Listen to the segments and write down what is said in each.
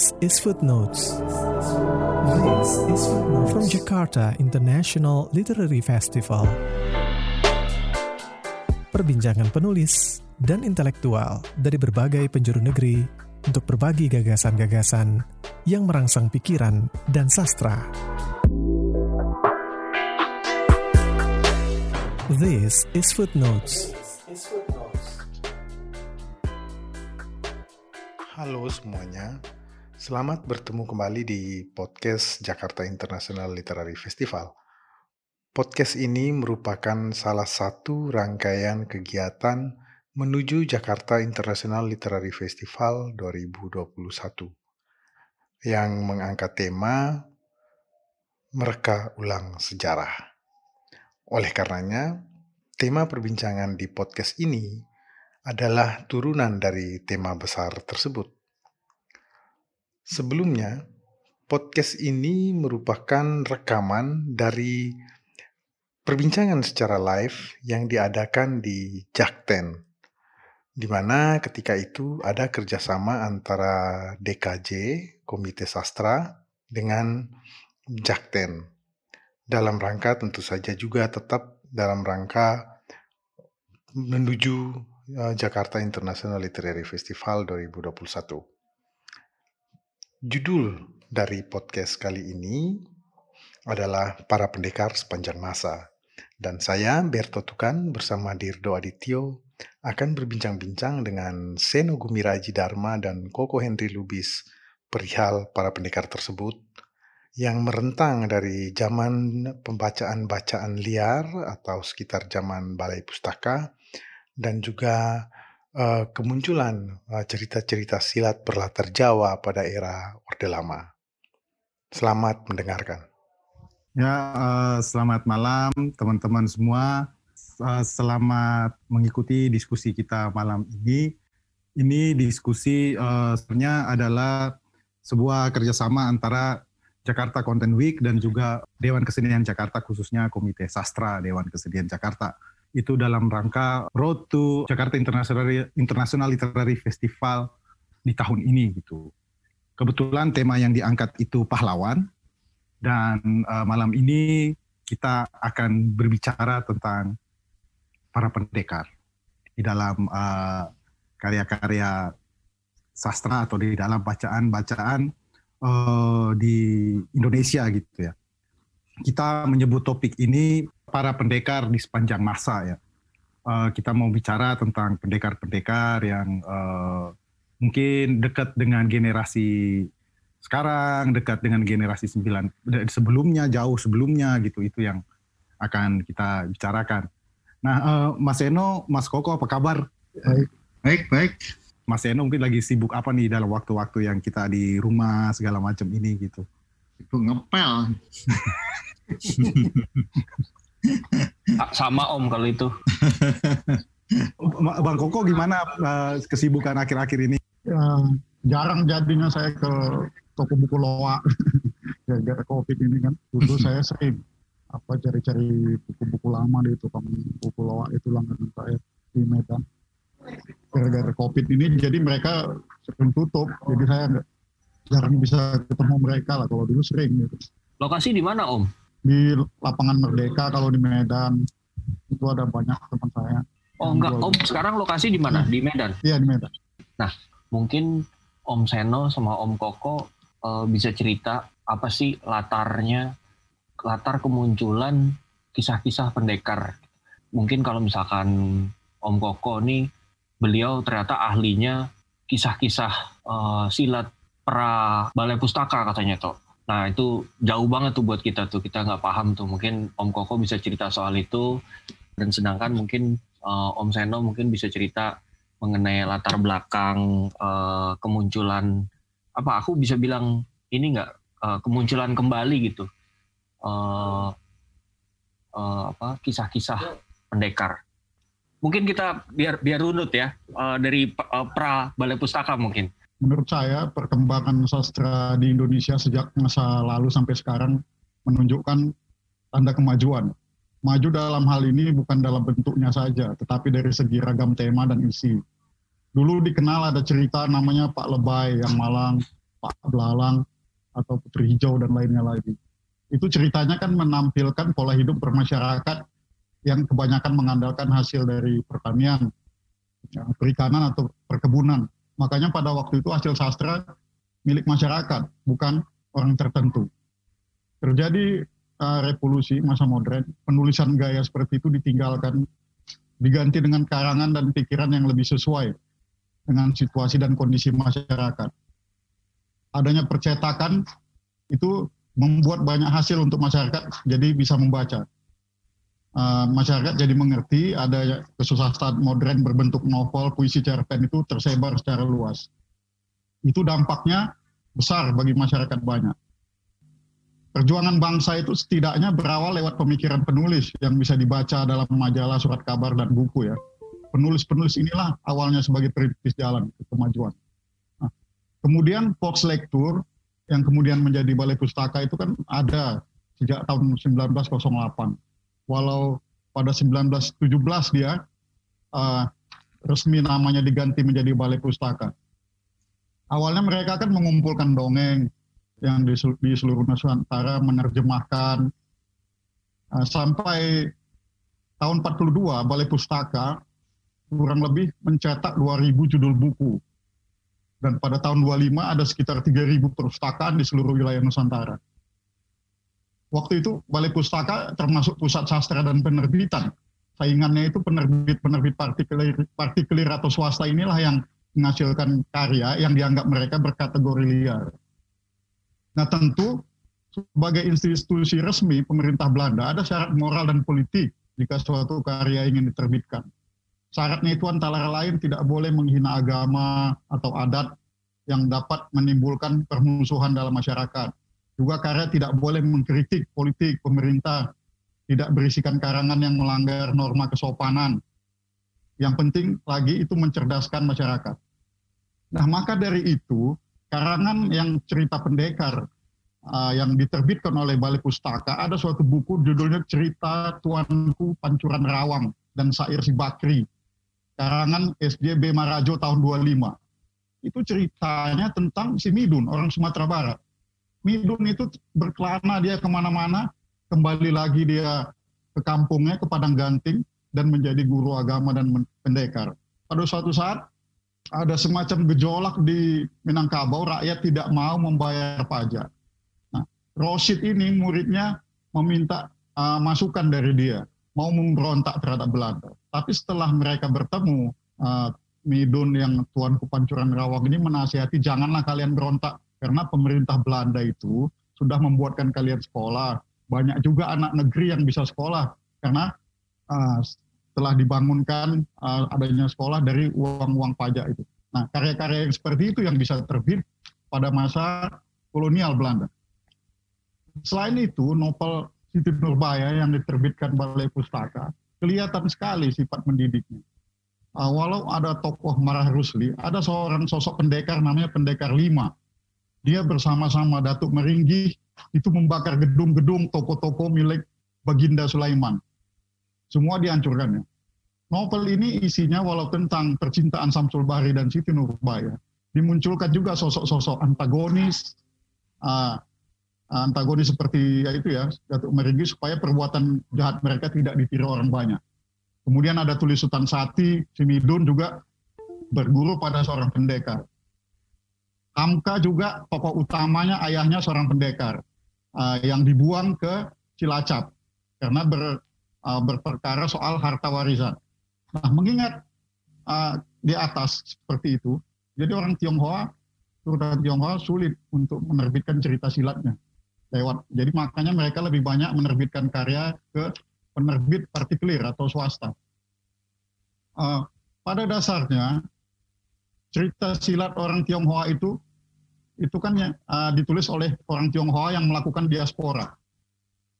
This is Footnotes. This is Footnotes from Jakarta International Literary Festival. Perbincangan penulis dan intelektual dari berbagai penjuru negeri untuk berbagi gagasan-gagasan yang merangsang pikiran dan sastra. This is Footnotes. Halo semuanya, selamat bertemu kembali di podcast Jakarta International Literary Festival. Podcast ini merupakan salah satu rangkaian kegiatan menuju Jakarta International Literary Festival 2021 yang mengangkat tema Mereka Ulang Sejarah. Oleh karenanya, tema perbincangan di podcast ini adalah turunan dari tema besar tersebut. Sebelumnya, podcast ini merupakan rekaman dari perbincangan secara live yang diadakan di Jakten, di mana ketika itu ada kerjasama antara DKJ, Komite Sastra, dengan Jakten. Dalam rangka tentu saja juga tetap dalam rangka menuju Eh, Jakarta International Literary Festival 2021. Judul dari podcast kali ini adalah Para Pendekar Sepanjang Masa. Dan saya, Berto Tukan, bersama Dirdo Adityo, akan berbincang-bincang dengan Seno Gumiraji Dharma dan Koko Henry Lubis perihal para pendekar tersebut yang merentang dari zaman pembacaan-bacaan liar atau sekitar zaman balai pustaka dan juga uh, kemunculan cerita cerita-cerita silat berlatar Jawa pada era Orde Lama. Selamat mendengarkan. Ya, uh, selamat malam teman-teman semua. Selamat mengikuti diskusi kita malam ini. Ini diskusi uh, sebenarnya adalah sebuah kerjasama antara Jakarta Content Week dan juga Dewan Kesenian Jakarta, khususnya Komite Sastra Dewan Kesenian Jakarta itu dalam rangka Road to Jakarta International International Literary Festival di tahun ini gitu. Kebetulan tema yang diangkat itu pahlawan dan uh, malam ini kita akan berbicara tentang para pendekar di dalam uh, karya-karya sastra atau di dalam bacaan-bacaan uh, di Indonesia gitu ya. Kita menyebut topik ini para pendekar di sepanjang masa ya. Uh, kita mau bicara tentang pendekar-pendekar yang uh, mungkin dekat dengan generasi sekarang, dekat dengan generasi sembilan sebelumnya, jauh sebelumnya gitu. Itu yang akan kita bicarakan. Nah, uh, Mas Eno, Mas Koko, apa kabar? Baik, baik, baik. Mas Eno mungkin lagi sibuk apa nih dalam waktu-waktu yang kita di rumah segala macam ini gitu? Itu ngepel. Sama Om kalau itu. Bang Koko gimana uh, kesibukan akhir-akhir ini? Ya, jarang jadinya saya ke toko buku loa gara-gara covid ini kan. Dulu saya sering apa cari-cari buku-buku lama di tukang buku loa itu langganan saya di Medan. Gara-gara covid ini jadi mereka sering tutup, jadi saya jarang bisa ketemu mereka lah. Kalau dulu sering gitu. Lokasi di mana Om? Di lapangan Merdeka kalau di Medan itu ada banyak teman saya. Oh enggak, Om sekarang lokasi di mana? Di Medan? Iya di Medan. Nah mungkin Om Seno sama Om Koko uh, bisa cerita apa sih latarnya, latar kemunculan kisah-kisah pendekar. Mungkin kalau misalkan Om Koko nih, beliau ternyata ahlinya kisah-kisah uh, silat pra balai pustaka katanya tuh Nah itu jauh banget tuh buat kita tuh. Kita nggak paham tuh. Mungkin Om Koko bisa cerita soal itu. Dan sedangkan mungkin uh, Om Seno mungkin bisa cerita mengenai latar belakang uh, kemunculan apa aku bisa bilang ini nggak uh, kemunculan kembali gitu. Uh, uh, apa kisah-kisah pendekar. Mungkin kita biar biar runut ya uh, dari uh, pra balai pustaka mungkin menurut saya perkembangan sastra di Indonesia sejak masa lalu sampai sekarang menunjukkan tanda kemajuan. Maju dalam hal ini bukan dalam bentuknya saja, tetapi dari segi ragam tema dan isi. Dulu dikenal ada cerita namanya Pak Lebay yang malang Pak Belalang atau Putri Hijau dan lainnya lagi. Itu ceritanya kan menampilkan pola hidup bermasyarakat yang kebanyakan mengandalkan hasil dari pertanian, perikanan atau perkebunan. Makanya pada waktu itu hasil sastra milik masyarakat, bukan orang tertentu. Terjadi uh, revolusi masa modern, penulisan gaya seperti itu ditinggalkan, diganti dengan karangan dan pikiran yang lebih sesuai dengan situasi dan kondisi masyarakat. Adanya percetakan itu membuat banyak hasil untuk masyarakat, jadi bisa membaca uh, masyarakat jadi mengerti ada kesusahan modern berbentuk novel, puisi cerpen itu tersebar secara luas. Itu dampaknya besar bagi masyarakat banyak. Perjuangan bangsa itu setidaknya berawal lewat pemikiran penulis yang bisa dibaca dalam majalah, surat kabar, dan buku ya. Penulis-penulis inilah awalnya sebagai perintis jalan ke kemajuan. Nah, kemudian Fox Lecture yang kemudian menjadi balai pustaka itu kan ada sejak tahun 1908 walau pada 1917 dia uh, resmi namanya diganti menjadi Balai Pustaka. Awalnya mereka kan mengumpulkan dongeng yang di, di seluruh Nusantara menerjemahkan uh, sampai tahun 42 Balai Pustaka kurang lebih mencetak 2000 judul buku. Dan pada tahun 25 ada sekitar 3000 perpustakaan di seluruh wilayah Nusantara waktu itu Balai Pustaka termasuk pusat sastra dan penerbitan. Saingannya itu penerbit-penerbit partikelir, partikelir atau swasta inilah yang menghasilkan karya yang dianggap mereka berkategori liar. Nah tentu sebagai institusi resmi pemerintah Belanda ada syarat moral dan politik jika suatu karya ingin diterbitkan. Syaratnya itu antara lain tidak boleh menghina agama atau adat yang dapat menimbulkan permusuhan dalam masyarakat juga karya tidak boleh mengkritik politik pemerintah, tidak berisikan karangan yang melanggar norma kesopanan. Yang penting lagi itu mencerdaskan masyarakat. Nah, maka dari itu, karangan yang cerita pendekar uh, yang diterbitkan oleh Balai Pustaka ada suatu buku judulnya Cerita Tuanku Pancuran Rawang dan Sair Si Bakri. Karangan SJB Marajo tahun 25. Itu ceritanya tentang si Midun, orang Sumatera Barat Midun itu berkelana dia ke mana-mana, kembali lagi dia ke kampungnya, ke Padang Ganting, dan menjadi guru agama dan pendekar. Pada suatu saat, ada semacam gejolak di Minangkabau, rakyat tidak mau membayar pajak. Nah, Rosid ini muridnya meminta uh, masukan dari dia, mau memberontak terhadap Belanda. Tapi setelah mereka bertemu, uh, Midun yang Tuan Kupancuran Rawang ini menasihati, janganlah kalian berontak, karena pemerintah Belanda itu sudah membuatkan kalian sekolah. Banyak juga anak negeri yang bisa sekolah karena uh, telah dibangunkan uh, adanya sekolah dari uang-uang pajak itu. Nah, karya-karya yang seperti itu yang bisa terbit pada masa kolonial Belanda. Selain itu, novel Siti Nurbaya yang diterbitkan Balai Pustaka kelihatan sekali sifat mendidiknya. Uh, walau ada tokoh Marah Rusli, ada seorang sosok pendekar namanya Pendekar Lima dia bersama-sama Datuk Meringgi itu membakar gedung-gedung toko-toko milik Baginda Sulaiman. Semua dihancurkannya. Novel ini isinya walau tentang percintaan Samsul Bahri dan Siti Nurbaya, dimunculkan juga sosok-sosok antagonis, uh, antagonis seperti ya itu ya, Datuk Meringgi supaya perbuatan jahat mereka tidak ditiru orang banyak. Kemudian ada tulis Sultan Sati, Simidun juga berguru pada seorang pendekar. Hamka juga tokoh utamanya ayahnya seorang pendekar uh, yang dibuang ke Cilacap karena ber, uh, berperkara soal harta warisan. Nah, mengingat uh, di atas seperti itu, jadi orang Tionghoa, turunan Tionghoa sulit untuk menerbitkan cerita silatnya lewat. Jadi makanya mereka lebih banyak menerbitkan karya ke penerbit partikelir atau swasta. Uh, pada dasarnya cerita silat orang Tionghoa itu itu kan ya, uh, ditulis oleh orang Tionghoa yang melakukan diaspora.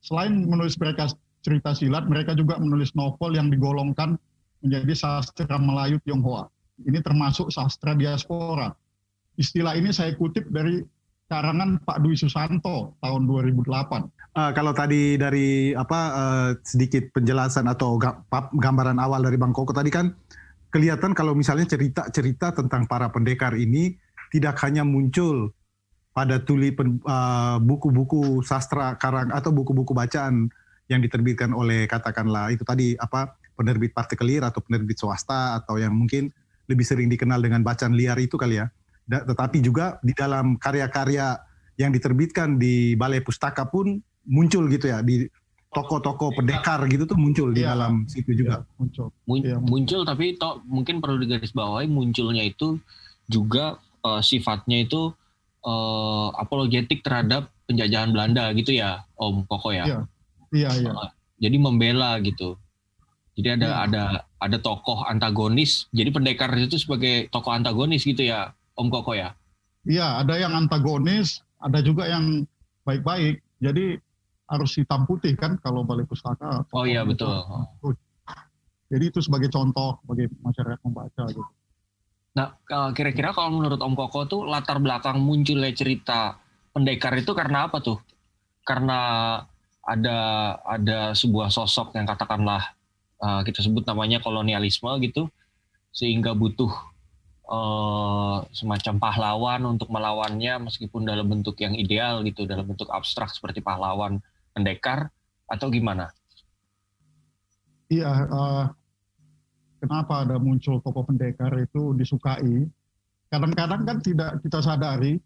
Selain menulis mereka cerita silat, mereka juga menulis novel yang digolongkan menjadi sastra Melayu Tionghoa. Ini termasuk sastra diaspora. Istilah ini saya kutip dari karangan Pak Dwi Susanto tahun 2008. Uh, ah, kalau tadi dari apa uh, sedikit penjelasan atau gambaran awal dari Bang Koko tadi kan kelihatan kalau misalnya cerita-cerita tentang para pendekar ini tidak hanya muncul pada tuli uh, buku-buku sastra karang atau buku-buku bacaan yang diterbitkan oleh katakanlah itu tadi apa penerbit partikelir atau penerbit swasta atau yang mungkin lebih sering dikenal dengan bacaan liar itu kali ya. Tetapi juga di dalam karya-karya yang diterbitkan di Balai Pustaka pun muncul gitu ya di toko-toko pendekar gitu tuh muncul di ya, dalam situ juga ya, muncul. Mun ya, muncul tapi toh mungkin perlu digarisbawahi munculnya itu juga uh, sifatnya itu uh, apologetik terhadap penjajahan Belanda gitu ya Om Koko ya. Iya. Iya, iya. Uh, jadi membela gitu. Jadi ada ya. ada ada tokoh antagonis. Jadi pendekar itu sebagai tokoh antagonis gitu ya Om Koko ya. Iya, ada yang antagonis, ada juga yang baik-baik. Jadi harus hitam putih kan kalau balik pustaka. Oh iya betul. Jadi itu sebagai contoh bagi masyarakat membaca gitu. Nah, kira-kira kalau menurut Om Koko tuh latar belakang munculnya cerita pendekar itu karena apa tuh? Karena ada ada sebuah sosok yang katakanlah uh, kita sebut namanya kolonialisme gitu, sehingga butuh uh, semacam pahlawan untuk melawannya meskipun dalam bentuk yang ideal gitu, dalam bentuk abstrak seperti pahlawan pendekar atau gimana? Iya, uh, kenapa ada muncul tokoh pendekar itu disukai? Kadang-kadang kan tidak kita sadari,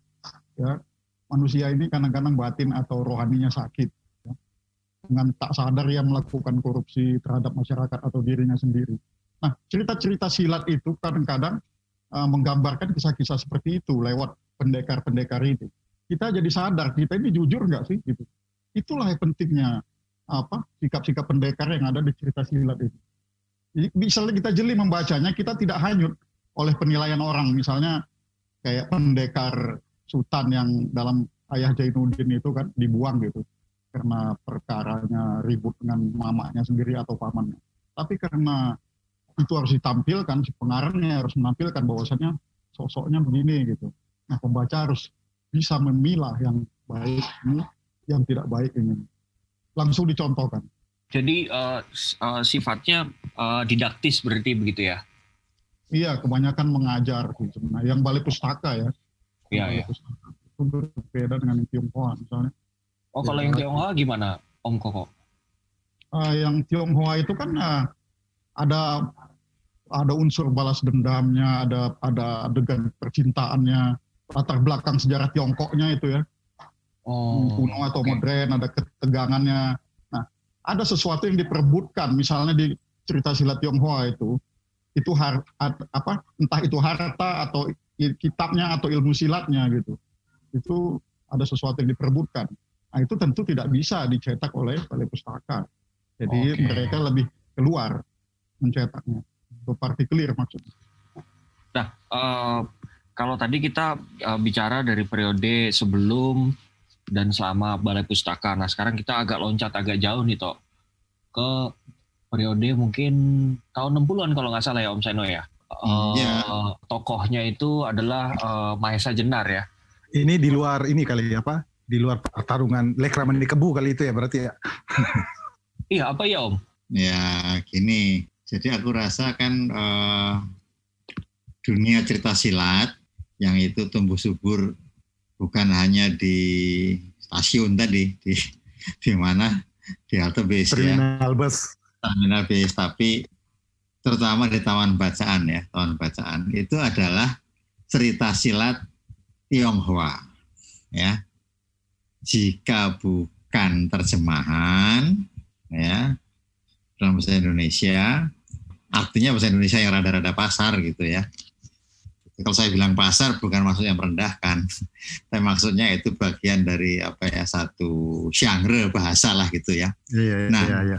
ya manusia ini kadang-kadang batin atau rohaninya sakit. Ya. Dengan tak sadar yang melakukan korupsi terhadap masyarakat atau dirinya sendiri. Nah, cerita-cerita silat itu kadang-kadang uh, menggambarkan kisah-kisah seperti itu lewat pendekar-pendekar itu. Kita jadi sadar kita ini jujur nggak sih gitu Itulah yang pentingnya apa sikap-sikap pendekar yang ada di cerita silat itu. Misalnya kita jeli membacanya, kita tidak hanyut oleh penilaian orang. Misalnya kayak pendekar Sultan yang dalam ayah Jainuddin itu kan dibuang gitu karena perkaranya ribut dengan mamanya sendiri atau pamannya. Tapi karena itu harus ditampilkan, si pengarangnya harus menampilkan bahwasannya sosoknya begini gitu. Nah pembaca harus bisa memilah yang baik yang tidak baik ini langsung dicontohkan. Jadi uh, uh, sifatnya uh, didaktis berarti begitu ya? Iya, kebanyakan mengajar gitu. Nah, yang balik pustaka ya. Iya, iya. Itu berbeda dengan yang Tionghoa misalnya. Oh, ya, kalau yang Tionghoa gimana, Om Koko? Uh, yang Tionghoa itu kan uh, ada ada unsur balas dendamnya, ada ada adegan percintaannya, latar belakang sejarah Tiongkoknya itu ya oh, kuno atau okay. modern, ada ketegangannya. Nah, ada sesuatu yang diperebutkan, misalnya di cerita silat Tionghoa itu, itu har, apa entah itu harta atau kitabnya atau ilmu silatnya gitu. Itu ada sesuatu yang diperebutkan. Nah, itu tentu tidak bisa dicetak oleh balai pustaka. Jadi okay. mereka lebih keluar mencetaknya. Itu partikelir maksudnya. Nah, uh, kalau tadi kita uh, bicara dari periode sebelum dan selama balai pustaka. Nah sekarang kita agak loncat agak jauh nih toh ke periode mungkin tahun 60-an kalau nggak salah ya Om Seno ya. Uh, yeah. Tokohnya itu adalah uh, Mahesa Jenar ya. Ini di luar ini kali ya apa? Di luar pertarungan Lekraman di Kebu kali itu ya berarti ya. iya apa ya Om? Ya gini, jadi aku rasa kan uh, dunia cerita silat yang itu tumbuh subur bukan hanya di stasiun tadi di di mana di halte bis ya. terminal ya. bus terminal bis tapi terutama di taman bacaan ya taman bacaan itu adalah cerita silat Tionghoa ya jika bukan terjemahan ya dalam bahasa Indonesia artinya bahasa Indonesia yang rada-rada pasar gitu ya kalau saya bilang pasar bukan maksudnya merendahkan, tapi maksudnya itu bagian dari apa ya satu genre bahasa lah gitu ya. Iya, iya, nah, iya, iya.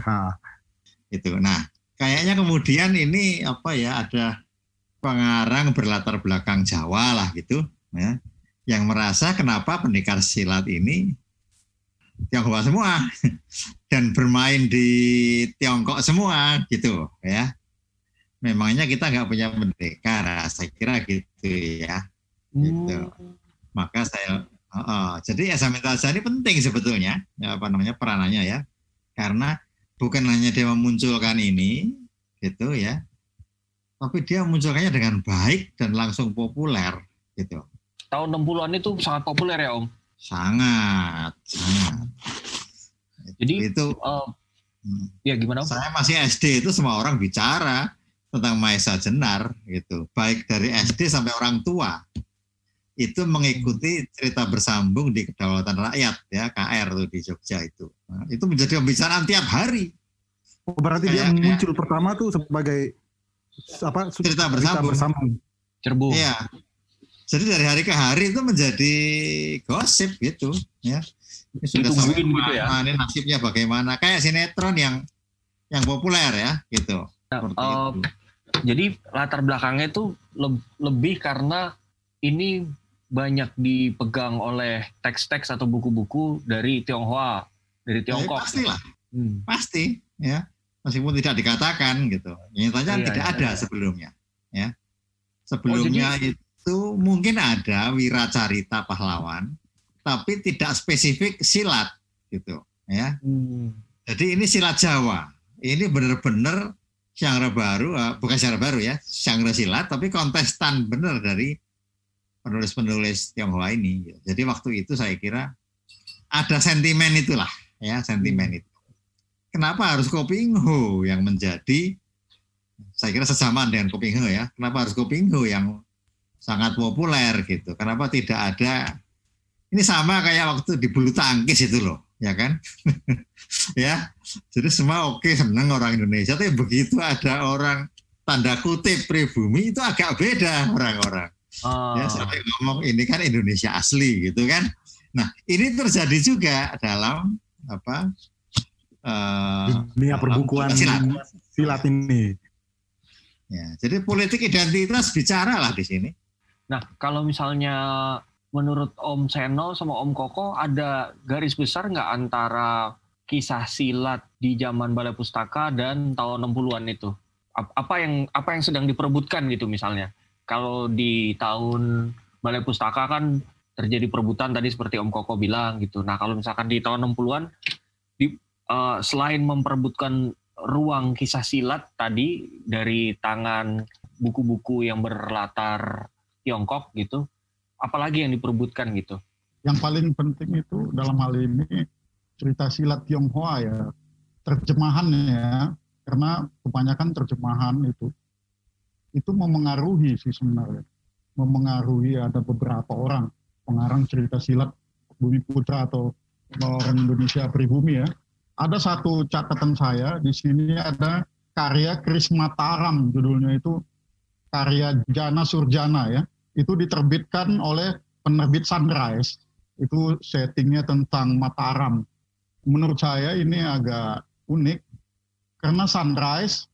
itu. Nah, kayaknya kemudian ini apa ya ada pengarang berlatar belakang Jawa lah gitu, ya, yang merasa kenapa pendekar silat ini Tionghoa semua dan bermain di Tiongkok semua gitu ya memangnya kita nggak punya pendekar, saya kira gitu ya. Gitu. Hmm. Maka saya, uh, uh, jadi Esa Mintaja ini penting sebetulnya, ya, apa namanya peranannya ya, karena bukan hanya dia memunculkan ini, gitu ya, tapi dia memunculkannya dengan baik dan langsung populer, gitu. tahun 60-an itu sangat populer ya Om. Sangat, sangat. Jadi itu uh, ya gimana Om? saya masih SD itu semua orang bicara tentang Maesa Jenar gitu, baik dari SD sampai orang tua itu mengikuti cerita bersambung di kedaulatan rakyat ya KR tuh di Jogja itu. Nah, itu menjadi pembicaraan tiap hari. Oh, berarti dia Kayak- muncul pertama tuh sebagai apa Cerita bersambung. bersambung. Cerbung. Iya. Jadi dari hari ke hari itu menjadi gosip gitu ya. Ini sudah sampai gitu ya. ini nasibnya bagaimana? Kayak sinetron yang yang populer ya gitu. Seperti itu. Jadi latar belakangnya itu leb- lebih karena ini banyak dipegang oleh teks-teks atau buku-buku dari Tionghoa, dari Ya, Tiongkok. pastilah, Hmm. pasti ya. Meskipun tidak dikatakan gitu. Nyatanya Iya, tidak iya, ada iya. sebelumnya ya. Sebelumnya itu mungkin ada wiracarita pahlawan tapi tidak spesifik silat gitu ya. Hmm. Jadi ini silat Jawa. Ini benar-benar genre baru, eh, bukan genre baru ya, genre silat, tapi kontestan benar dari penulis-penulis Tionghoa ini. Jadi waktu itu saya kira ada sentimen itulah, ya sentimen itu. Kenapa harus Kopingho yang menjadi, saya kira sesamaan dengan Kopingho ya. Kenapa harus Kopingho yang sangat populer gitu? Kenapa tidak ada? Ini sama kayak waktu di bulu tangkis itu loh, ya kan? ya jadi semua oke senang orang Indonesia. Tapi begitu ada orang tanda kutip pribumi itu agak beda orang-orang. Ah, ya sampai ngomong ini kan Indonesia asli gitu kan. Nah ini terjadi juga dalam apa eh, Dunia dalam perbukuan silat. silat ini. ya jadi politik identitas bicara lah di sini. Nah, kalau misalnya menurut Om Seno sama Om Koko ada garis besar nggak antara kisah silat di zaman Balai Pustaka dan tahun 60-an itu? Ap- Apa yang apa yang sedang diperebutkan gitu misalnya? Kalau di tahun Balai Pustaka kan terjadi perebutan tadi seperti Om Koko bilang gitu. Nah, kalau misalkan di tahun 60-an di eh, selain memperebutkan ruang kisah silat tadi dari tangan buku-buku yang berlatar Tiongkok gitu, apalagi yang diperebutkan gitu. Yang paling penting itu dalam hal ini cerita silat Tionghoa ya, terjemahannya ya, karena kebanyakan terjemahan itu itu memengaruhi sih sebenarnya, memengaruhi ada beberapa orang pengarang cerita silat Bumi Putra atau orang Indonesia pribumi ya. Ada satu catatan saya di sini ada karya Kris Mataram judulnya itu karya Jana Surjana ya. Itu diterbitkan oleh penerbit Sunrise. Itu settingnya tentang Mataram. Menurut saya ini agak unik karena Sunrise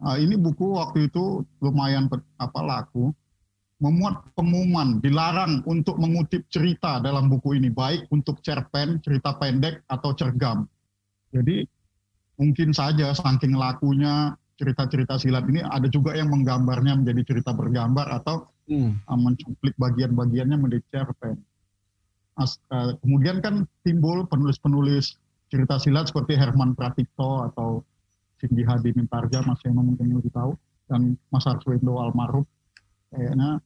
uh, ini buku waktu itu lumayan apa laku memuat pengumuman dilarang untuk mengutip cerita dalam buku ini baik untuk cerpen, cerita pendek atau cergam. Jadi mungkin saja saking lakunya cerita-cerita silat ini ada juga yang menggambarnya menjadi cerita bergambar atau Hmm. uh, mencuplik bagian-bagiannya menjadi cerpen. As- uh, kemudian kan timbul penulis-penulis cerita silat seperti Herman Pratikto atau Cindy Hadi Mintarja, Mas Eno mungkin lebih tahu, dan Mas Arswendo Almarhum. Kayaknya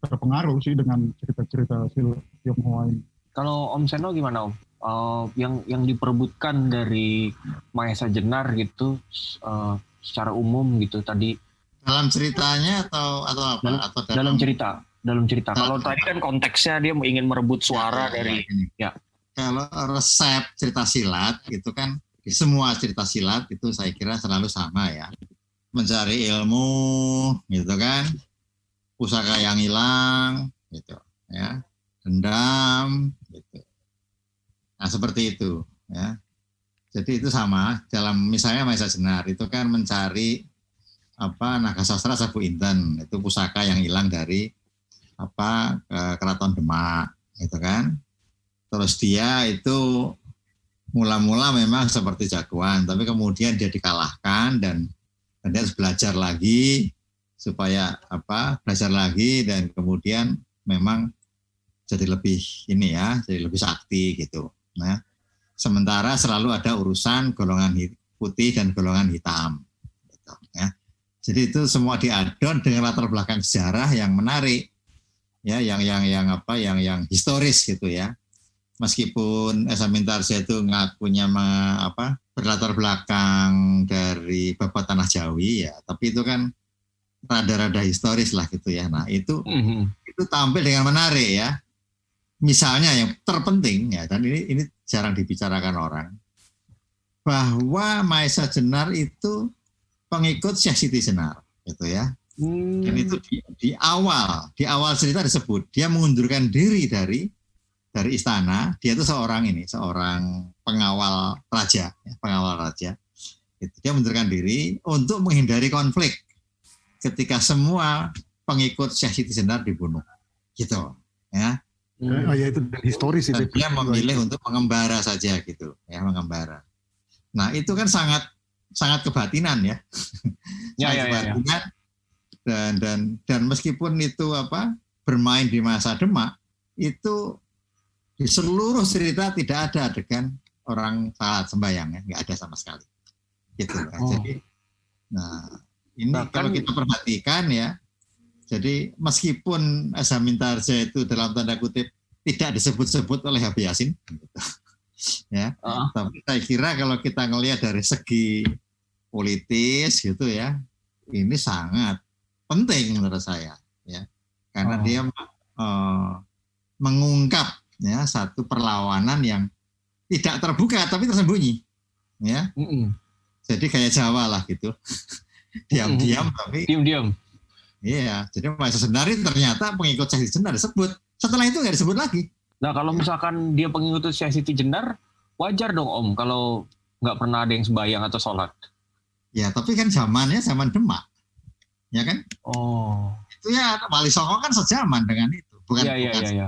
terpengaruh sih dengan cerita-cerita silat Tionghoa ini. Kalau Om Seno gimana Om? Eh, yang yang diperebutkan dari Mahesa Jenar gitu eh, secara umum gitu tadi dalam ceritanya atau atau apa Dalam- atau dalam cerita dalam cerita. Kalau Dalam- tadi kan konteksnya dia ingin merebut suara Ya, dari ini. ya. Kalau resep cerita silat itu kan semua cerita silat itu saya kira selalu sama ya. Mencari ilmu gitu kan. Pusaka yang hilang gitu ya. Dendam gitu. Nah, seperti itu ya. Jadi itu sama dalam misalnya Maesa Jenar itu kan mencari apa naga sastra Sabu Inten itu pusaka yang hilang dari apa ke keraton Demak gitu kan terus dia itu mula-mula memang seperti jagoan, tapi kemudian dia dikalahkan dan, dan dia harus belajar lagi supaya apa belajar lagi dan kemudian memang jadi lebih ini ya, jadi lebih sakti gitu. Nah, sementara selalu ada urusan golongan putih dan golongan hitam. Gitu, ya. Jadi itu semua diadon dengan latar belakang sejarah yang menarik. ya yang yang yang apa yang yang historis gitu ya meskipun Esa Mintarja itu ngakunya ma, apa berlatar belakang dari Bapak Tanah Jawi ya tapi itu kan rada-rada historis lah gitu ya nah itu Mhm. itu tampil dengan menarik ya misalnya yang terpenting ya dan ini ini jarang dibicarakan orang bahwa Maesa Jenar itu pengikut Syekh Siti Jenar gitu ya dan Hmm. itu di, di awal di awal cerita disebut dia mengundurkan diri dari dari istana dia itu seorang ini seorang pengawal raja ya, pengawal raja Gitu. dia mengundurkan diri untuk menghindari konflik ketika semua pengikut Syekh Siti Jenar dibunuh gitu ya Hmm. Oh ya itu dan historis itu. dia memilih untuk mengembara saja gitu ya mengembara nah itu kan sangat sangat kebatinan ya Ya, sangat ya, ya, ya. kebatinan dan dan dan meskipun itu apa bermain di masa Demak itu di seluruh cerita tidak ada adegan orang salat sembahyang ya nggak ada sama sekali gitu. Oh. jadi nah ini Bahkan- kalau kita perhatikan ya jadi meskipun Esa Mintarja itu dalam tanda kutip tidak disebut-sebut oleh Habib Yasin gitu. ya Ah. tapi saya kira kalau kita ngelihat dari segi politis gitu ya ini sangat penting menurut saya ya karena Oh. dia eh, mengungkap ya satu perlawanan yang tidak terbuka tapi tersembunyi ya Mhm. jadi kayak Jawa lah gitu diam-diam tapi Diam-diam. iya jadi masa senari ternyata pengikut Syekh Jenar disebut setelah itu nggak disebut lagi Nah kalau misalkan dia pengikut Syekh Siti Jenar, wajar dong Om kalau nggak pernah ada yang sembahyang atau sholat. ya tapi kan zamannya zaman Demak ya kan Oh. itu ya Wali Songo kan sejaman dengan itu bukan Iya iya bukan iya. iya.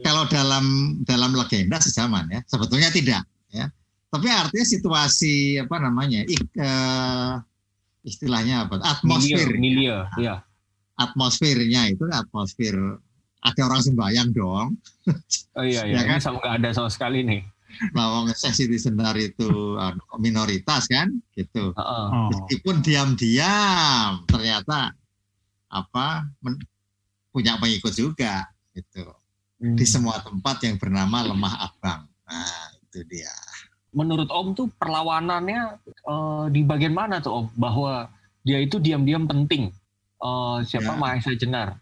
Kalau dalam dalam legenda sejaman ya sebetulnya tidak ya tapi artinya situasi apa namanya ik- eh, istilahnya apa atmosfer Milia, ya. atmosfernya itu atmosfer ada orang sembahyang dong Oh iya Ya iya. kan? Ini sama nggak ada sama sekali nih. lawang sesi di senar itu anu, minoritas kan gitu Heeh. Oh. meskipun diam-diam ternyata apa men- punya pengikut juga gitu di Hmm. semua tempat yang bernama lemah abang nah itu dia Menurut Om tuh perlawanannya eh, di bagian mana tuh Om? Bahwa dia itu diam-diam penting. Eh, siapa Ya. Mahesa Jenar?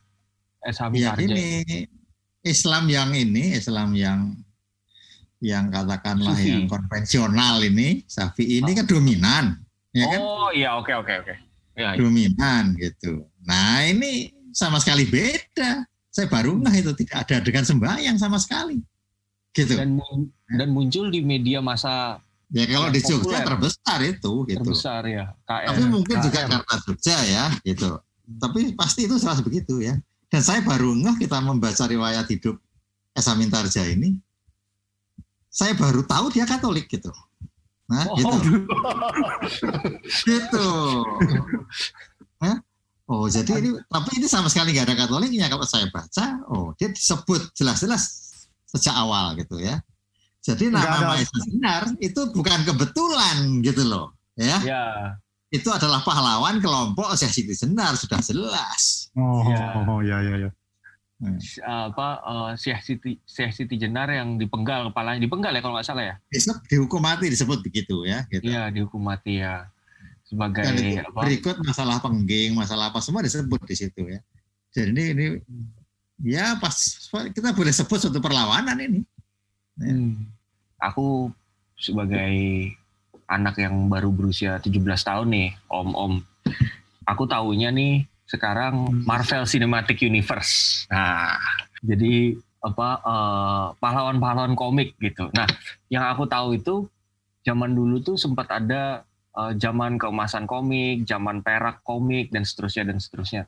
S.H. Ya ini Islam yang ini, Islam yang yang katakanlah Sufi. yang konvensional ini, Safi ini kan dominan, ya kan? Oh iya oke oke oke. Ya, iya. Dominan gitu. Nah ini sama sekali beda. Saya baru nggak itu tidak ada adegan sembahyang sama sekali, gitu. Dan dan muncul di media masa ya kalau di Jogja populer. terbesar itu, gitu. terbesar ya. KR. Tapi mungkin juga KR. karena Jogja ya, gitu. Tapi pasti itu salah begitu ya. Dan saya baru ngeh kita membaca riwayat hidup Esa Mintarja ini, saya baru tahu dia Katolik gitu. Nah, Oh. gitu, gitu. Oh, jadi ini, tapi ini sama sekali nggak ada Katoliknya kalau saya baca. Oh, dia disebut jelas-jelas sejak awal gitu ya. Jadi Nggak nama ada- Maesa Sinar itu bukan kebetulan gitu loh, ya Ya. itu adalah pahlawan kelompok Syekh Siti Jenar sudah jelas. Oh, Ya. oh, ya ya ya. apa eh, Syekh Siti Syekh Siti Jenar yang dipenggal kepalanya dipenggal ya kalau nggak salah ya. Disebut dihukum mati disebut begitu ya. Gitu. Iya dihukum mati ya sebagai Dan apa? berikut masalah pengging, masalah apa semua disebut di situ ya. Jadi ini, ini ya pas kita boleh sebut suatu perlawanan ini. Hmm. Aku sebagai anak yang baru berusia 17 tahun nih, om-om. Aku tahunya nih sekarang Marvel Cinematic Universe. Nah, jadi apa eh, pahlawan-pahlawan komik gitu. Nah, yang aku tahu itu zaman dulu tuh sempat ada eh, zaman keemasan komik, zaman perak komik dan seterusnya dan seterusnya.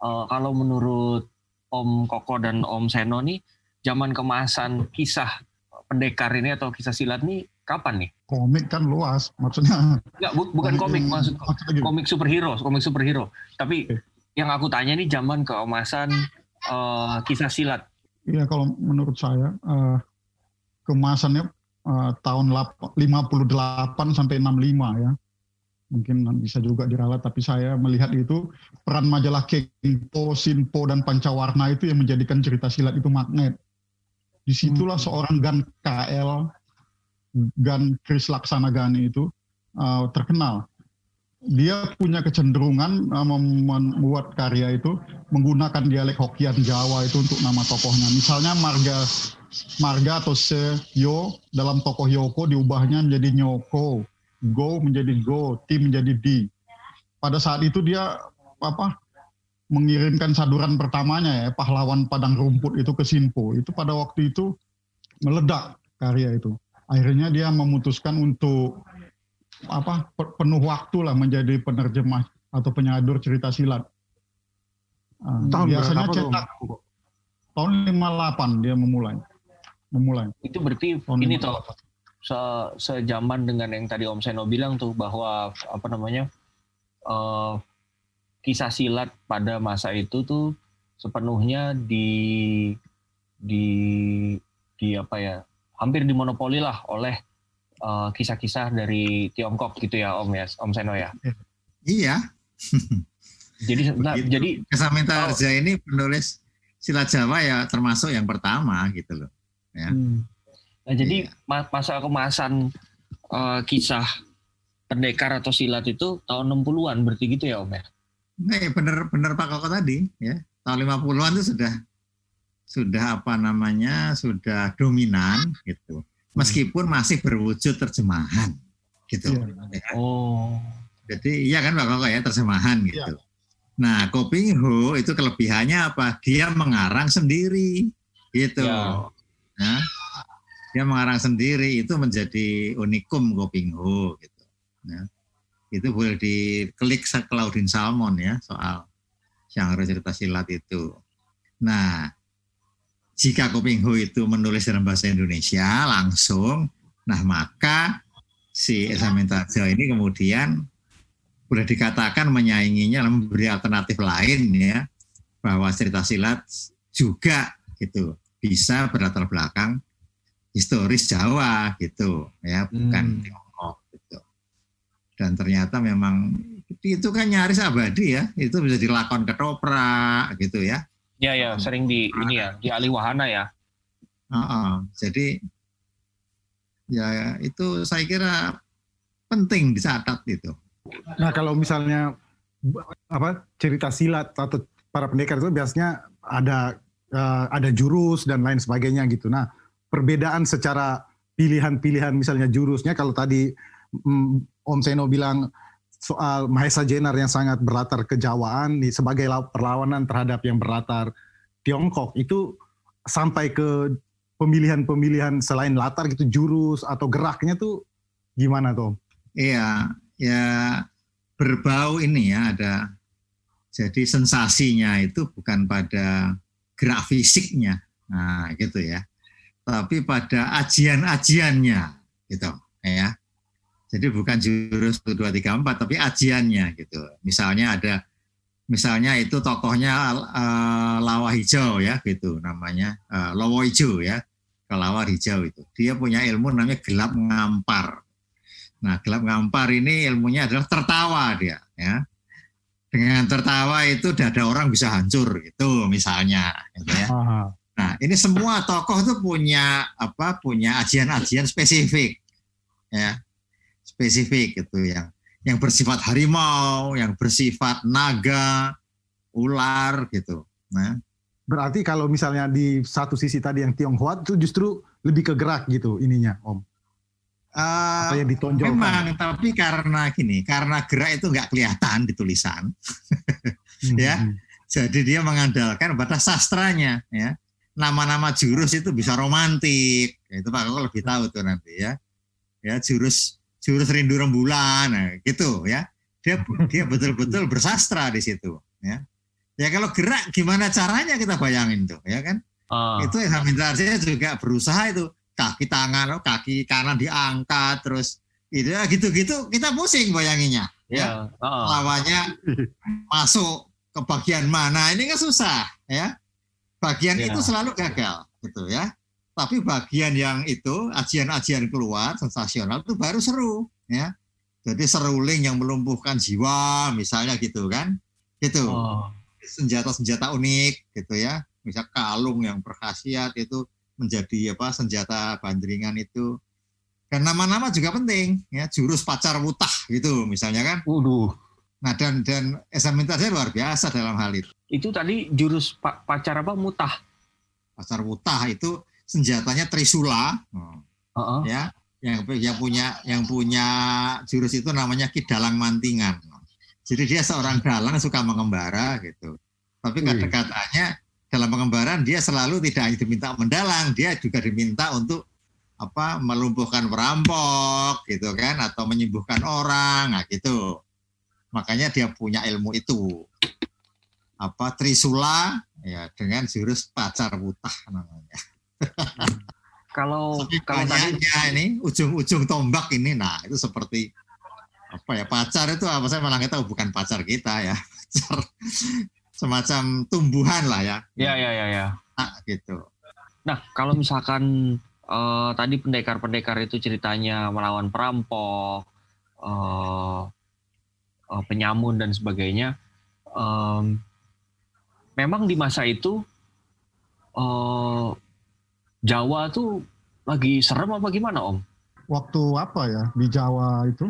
Eh, kalau menurut Om Koko dan Om Seno nih, zaman kemasan kisah pendekar ini atau kisah silat nih kapan nih? Komik kan luas, maksudnya. Enggak, bu- bukan komik, maksud maksudnya komik superhero, komik superhero. Tapi Oke. yang aku tanya nih zaman keemasan eh, kisah silat. Iya kalau menurut saya eh, kemasannya eh, tahun lap- 58 sampai 65 ya. Mungkin bisa juga diralat tapi saya melihat itu peran majalah Kempo, Sinpo dan Pancawarna itu yang menjadikan cerita silat itu magnet. Di situlah hmm. seorang Gan KL, Gan Kris Laksana Gani itu uh, terkenal. Dia punya kecenderungan uh, membuat karya itu menggunakan dialek Hokian Jawa itu untuk nama tokohnya. Misalnya Marga Marga atau Se Yo dalam tokoh Yoko diubahnya menjadi Nyoko go menjadi go, tim menjadi D. Pada saat itu dia apa mengirimkan saduran pertamanya ya pahlawan padang rumput itu ke Sinpo. Itu pada waktu itu meledak karya itu. Akhirnya dia memutuskan untuk apa penuh waktu lah menjadi penerjemah atau penyadur cerita silat. Uh, tahun biasanya cetak tuh? tahun 58 dia memulai. Memulai. Itu berarti tahun ini toh se sejaman dengan yang tadi Om Seno bilang tuh bahwa apa namanya uh, kisah silat pada masa itu tuh sepenuhnya di di di apa ya hampir dimonopoli lah oleh eh, kisah-kisah dari Tiongkok gitu ya Om ya Om Seno ya? Iya. Jadi nah, jadi Kesamita oh, ini penulis silat Jawa ya termasuk yang pertama gitu loh ya. Hmm Nah, jadi yeah. masa kemasan uh, kisah pendekar atau silat itu tahun 60-an berarti gitu ya Om ya? Nah, ya bener bener Pak Koko tadi ya. Tahun 50-an itu sudah sudah apa namanya? sudah dominan gitu. Meskipun masih berwujud terjemahan gitu. Yeah. Ya. Oh. Jadi iya kan Pak Koko ya terjemahan gitu. Yeah. Nah, Koping Ho itu kelebihannya apa? Dia mengarang sendiri gitu. Yeah. Nah, dia mengarang sendiri itu menjadi unikum Kopingho gitu. Ya. Itu boleh diklik Claudine Salmon ya soal yang cerita silat itu. Nah, jika Kopingho itu menulis dalam bahasa Indonesia langsung, nah maka si Esa Mentarjo ini kemudian boleh dikatakan menyainginya memberi alternatif lain ya bahwa cerita silat juga gitu bisa berlatar belakang historis Jawa gitu ya bukan hmm. Tiongkok gitu dan ternyata memang itu kan nyaris abadi ya itu bisa dilakon ketoprak gitu ya ya ya sering di ini ya di aliwahana ya uh -uh. jadi ya itu saya kira penting dicatat itu nah kalau misalnya apa cerita silat atau para pendekar itu biasanya ada uh, ada jurus dan lain sebagainya gitu nah perbedaan secara pilihan-pilihan misalnya jurusnya kalau tadi mm, Om Seno bilang soal Mahesa Jenar yang sangat berlatar kejawaan sebagai perlawanan terhadap yang berlatar Tiongkok itu sampai ke pemilihan-pemilihan selain latar gitu jurus atau geraknya tuh gimana tuh? Iya, ya berbau ini ya ada jadi sensasinya itu bukan pada gerak fisiknya. Nah, gitu ya tapi pada ajian-ajiannya gitu ya. Jadi bukan jurus 1 2 3 4 tapi ajiannya gitu. Misalnya ada misalnya itu tokohnya uh, lawa hijau ya gitu namanya uh, lowo hijau ya kelawar hijau itu. Dia punya ilmu namanya gelap ngampar. Nah gelap ngampar ini ilmunya adalah tertawa dia ya. Dengan tertawa itu dada orang bisa hancur gitu misalnya gitu ya Nah, ini semua tokoh itu punya apa? Punya ajian-ajian spesifik, ya, spesifik gitu yang yang bersifat harimau, yang bersifat naga, ular gitu. Nah, berarti kalau misalnya di satu sisi tadi yang Tionghoa itu justru lebih ke gerak gitu ininya, Om. Uh, apa yang ditonjolkan? Memang, tapi karena gini, karena gerak itu nggak kelihatan di tulisan, hmm. ya. Hmm. Jadi dia mengandalkan pada sastranya, ya nama-nama jurus itu bisa romantik. Ya, itu Pak Koko lebih tahu tuh nanti ya. Ya jurus jurus rindu rembulan, nah, gitu ya. Dia dia betul-betul bersastra di situ. Ya. Ya kalau gerak gimana caranya kita bayangin tuh, ya kan? Uh. Itu saya juga berusaha itu kaki tangan, kaki kanan diangkat, terus itu ya gitu-gitu kita pusing bayanginnya, yeah. ya. Uh. Lawannya masuk ke bagian mana ini kan susah, ya bagian ya. itu selalu gagal gitu ya tapi bagian yang itu ajian-ajian keluar sensasional itu baru seru ya Jadi seruling yang melumpuhkan jiwa, misalnya gitu kan, gitu. Oh. Senjata-senjata unik, gitu ya. Misal kalung yang berkhasiat itu menjadi apa senjata bandringan itu. Dan nama-nama juga penting, ya jurus pacar wutah gitu, misalnya kan. Waduh. Nah dan dan examinasinya luar biasa dalam hal itu. Itu tadi jurus pa- pacar apa mutah. Pacar wutah itu senjatanya trisula, oh, Heeh. ya yang yang punya yang punya jurus itu namanya Ki Dalang Mantingan. Jadi dia seorang dalang suka mengembara gitu. Tapi Wih. kata-katanya dalam pengembaraan dia selalu tidak hanya diminta mendalang, dia juga diminta untuk apa melumpuhkan perampok gitu kan atau menyembuhkan orang, nah gitu. Makanya dia punya ilmu itu. Apa Trisula ya dengan jurus pacar wutah namanya. Kalau Saking kalau tadi ini ujung-ujung tombak ini, nah itu seperti apa ya pacar itu apa saya malah tahu bukan pacar kita ya, pacar semacam tumbuhan lah ya, ya ya ya ya. nah, gitu. Nah, kalau misalkan eh, tadi pendekar-pendekar itu ceritanya melawan perampok, eh, eh, penyamun dan sebagainya, em, memang di masa itu eh, Jawa tuh lagi serem apa gimana Om? waktu apa ya di Jawa itu?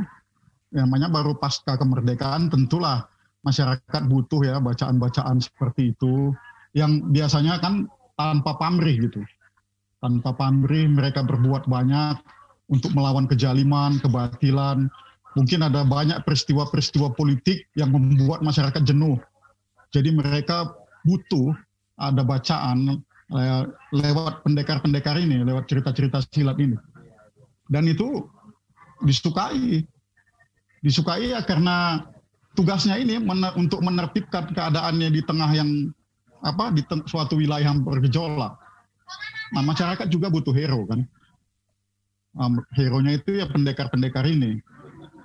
Namanya baru pasca kemerdekaan tentulah masyarakat butuh ya bacaan-bacaan seperti itu. Yang biasanya kan tanpa pamrih gitu. Tanpa pamrih mereka berbuat banyak untuk melawan kejaliman kebatilan. Mungkin ada banyak peristiwa-peristiwa politik yang membuat masyarakat jenuh. Jadi mereka butuh ada bacaan lewat pendekar-pendekar ini lewat cerita-cerita silat ini dan itu disukai disukai ya karena tugasnya ini mener- untuk menertibkan keadaannya di tengah yang apa di suatu wilayah yang bergejolak. Nah masyarakat juga butuh hero kan. Um, hero-nya itu ya pendekar-pendekar ini.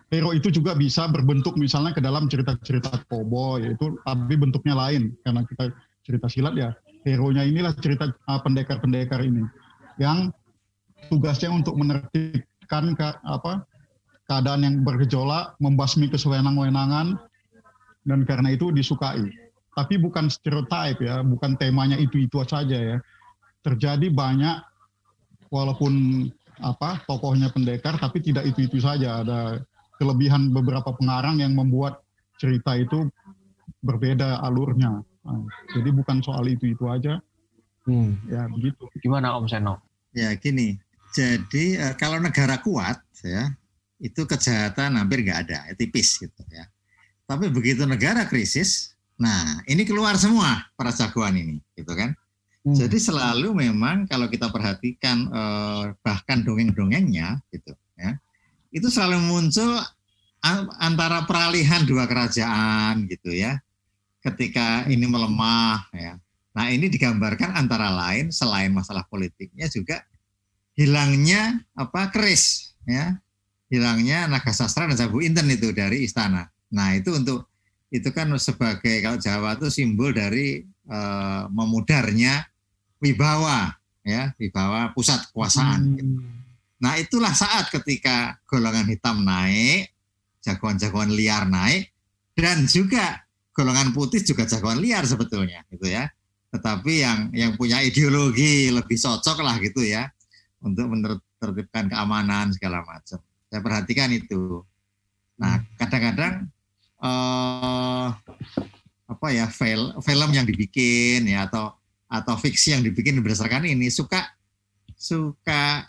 Hero itu juga bisa berbentuk misalnya ke dalam cerita-cerita cowboy itu tapi bentuknya lain karena kita cerita silat ya. Hero-nya inilah cerita uh, pendekar-pendekar ini yang tugasnya untuk menertibkan ke, apa keadaan yang bergejolak, membasmi kesewenang-wenangan, dan karena itu disukai. Tapi bukan stereotype ya, bukan temanya itu-itu saja ya. Terjadi banyak, walaupun apa tokohnya pendekar, tapi tidak itu-itu saja. Ada kelebihan beberapa pengarang yang membuat cerita itu berbeda alurnya. Nah, jadi bukan soal itu-itu aja, Hmm. ya begitu. Gimana Om Seno? Ya gini, jadi eh, kalau negara kuat ya itu kejahatan hampir nggak ada, ya, tipis gitu ya. Tapi begitu negara krisis, nah ini keluar semua para jagoan ini, gitu kan? Hmm. Jadi selalu memang kalau kita perhatikan eh, bahkan dongeng-dongengnya gitu itu selalu muncul antara peralihan dua kerajaan gitu ya. Ketika ini melemah ya. Nah, ini digambarkan antara lain selain masalah politiknya juga hilangnya apa keris ya. Hilangnya naga sastra dan sabu inten itu dari istana. Nah, itu untuk itu kan sebagai kalau Jawa itu simbol dari eh, memudarnya wibawa ya wibawa pusat kekuasaan. Nah itulah saat ketika golongan hitam naik, jagoan-jagoan liar naik, dan juga golongan putih juga jagoan liar sebetulnya, gitu ya. Tetapi yang yang punya ideologi lebih cocok lah gitu ya untuk menertibkan keamanan segala macam. Saya perhatikan itu. Nah kadang-kadang eh, apa ya film film yang dibikin ya atau atau fiksi yang dibikin berdasarkan ini suka suka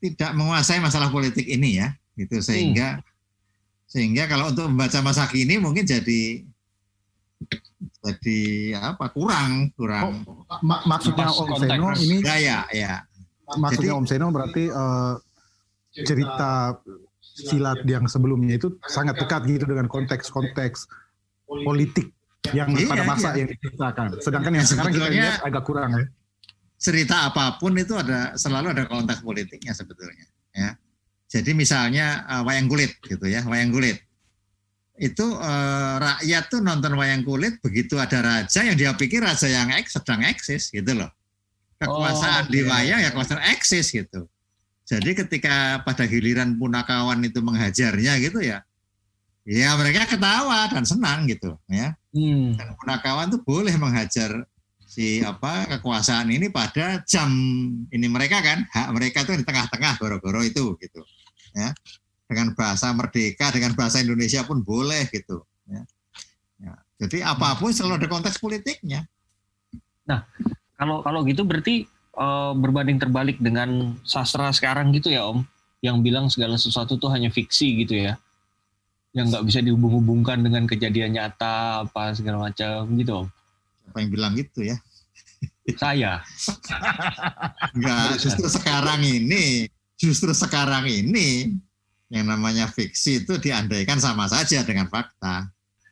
tidak menguasai masalah politik ini ya gitu sehingga sehingga kalau untuk membaca masa kini mungkin jadi jadi apa kurang kurang Ma- maksudnya Pas Om. Seno ini gaya ya maksudnya Jadi- Om Seno berarti eh, cerita silat yang sebelumnya itu sangat dekat gitu dengan konteks-konteks politik yang Iya, pada masa iya. yang diceritakan. Sedangkan yang sekarang kita lihat agak kurang ya. Cerita apa pun itu ada selalu ada konteks politiknya sebetulnya ya jadi misalnya eh, wayang kulit gitu ya wayang kulit itu eh, rakyat tuh nonton wayang kulit begitu ada raja yang dia pikir raja yang eks sedang eksis gitu loh kekuasaan Oh, di oke. wayang ya kekuasaan eksis gitu jadi ketika pada giliran punakawan itu menghajarnya gitu ya ya mereka ketawa dan senang gitu ya. Hmm. Dan punakawan tuh boleh menghajar si apa kekuasaan ini pada jam ini mereka kan hak mereka tuh di tengah-tengah goro-goro itu gitu ya dengan bahasa merdeka dengan bahasa Indonesia pun boleh gitu ya, ya. jadi apa pun selalu ada konteks politiknya Kalau kalau gitu berarti eh, berbanding terbalik dengan sastra sekarang gitu ya Om, yang bilang segala sesuatu tuh hanya fiksi gitu ya, yang nggak bisa dihubung-hubungkan dengan kejadian nyata apa segala macam gitu Om. Apa yang bilang gitu ya Saya. enggak justru sekarang ini justru sekarang ini yang namanya fiksi itu diandaikan sama saja dengan fakta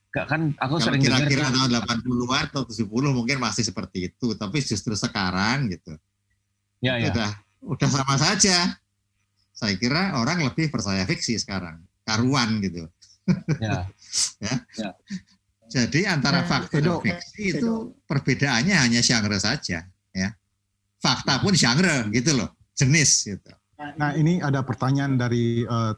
Gak kan aku Kalau sering dengar kira-kira tuh, tahun 80-an atau 70 mungkin masih seperti itu, tapi justru sekarang gitu. ya ya. Udah udah sama saja. Saya kira orang lebih percaya fiksi sekarang. Karuan gitu. ya. Jadi antara Eh, fakta dan fiksi itu perbedaannya hanya genre saja, ya. Fakta pun genre gitu loh, jenis gitu. Nah ini ada pertanyaan dari eh,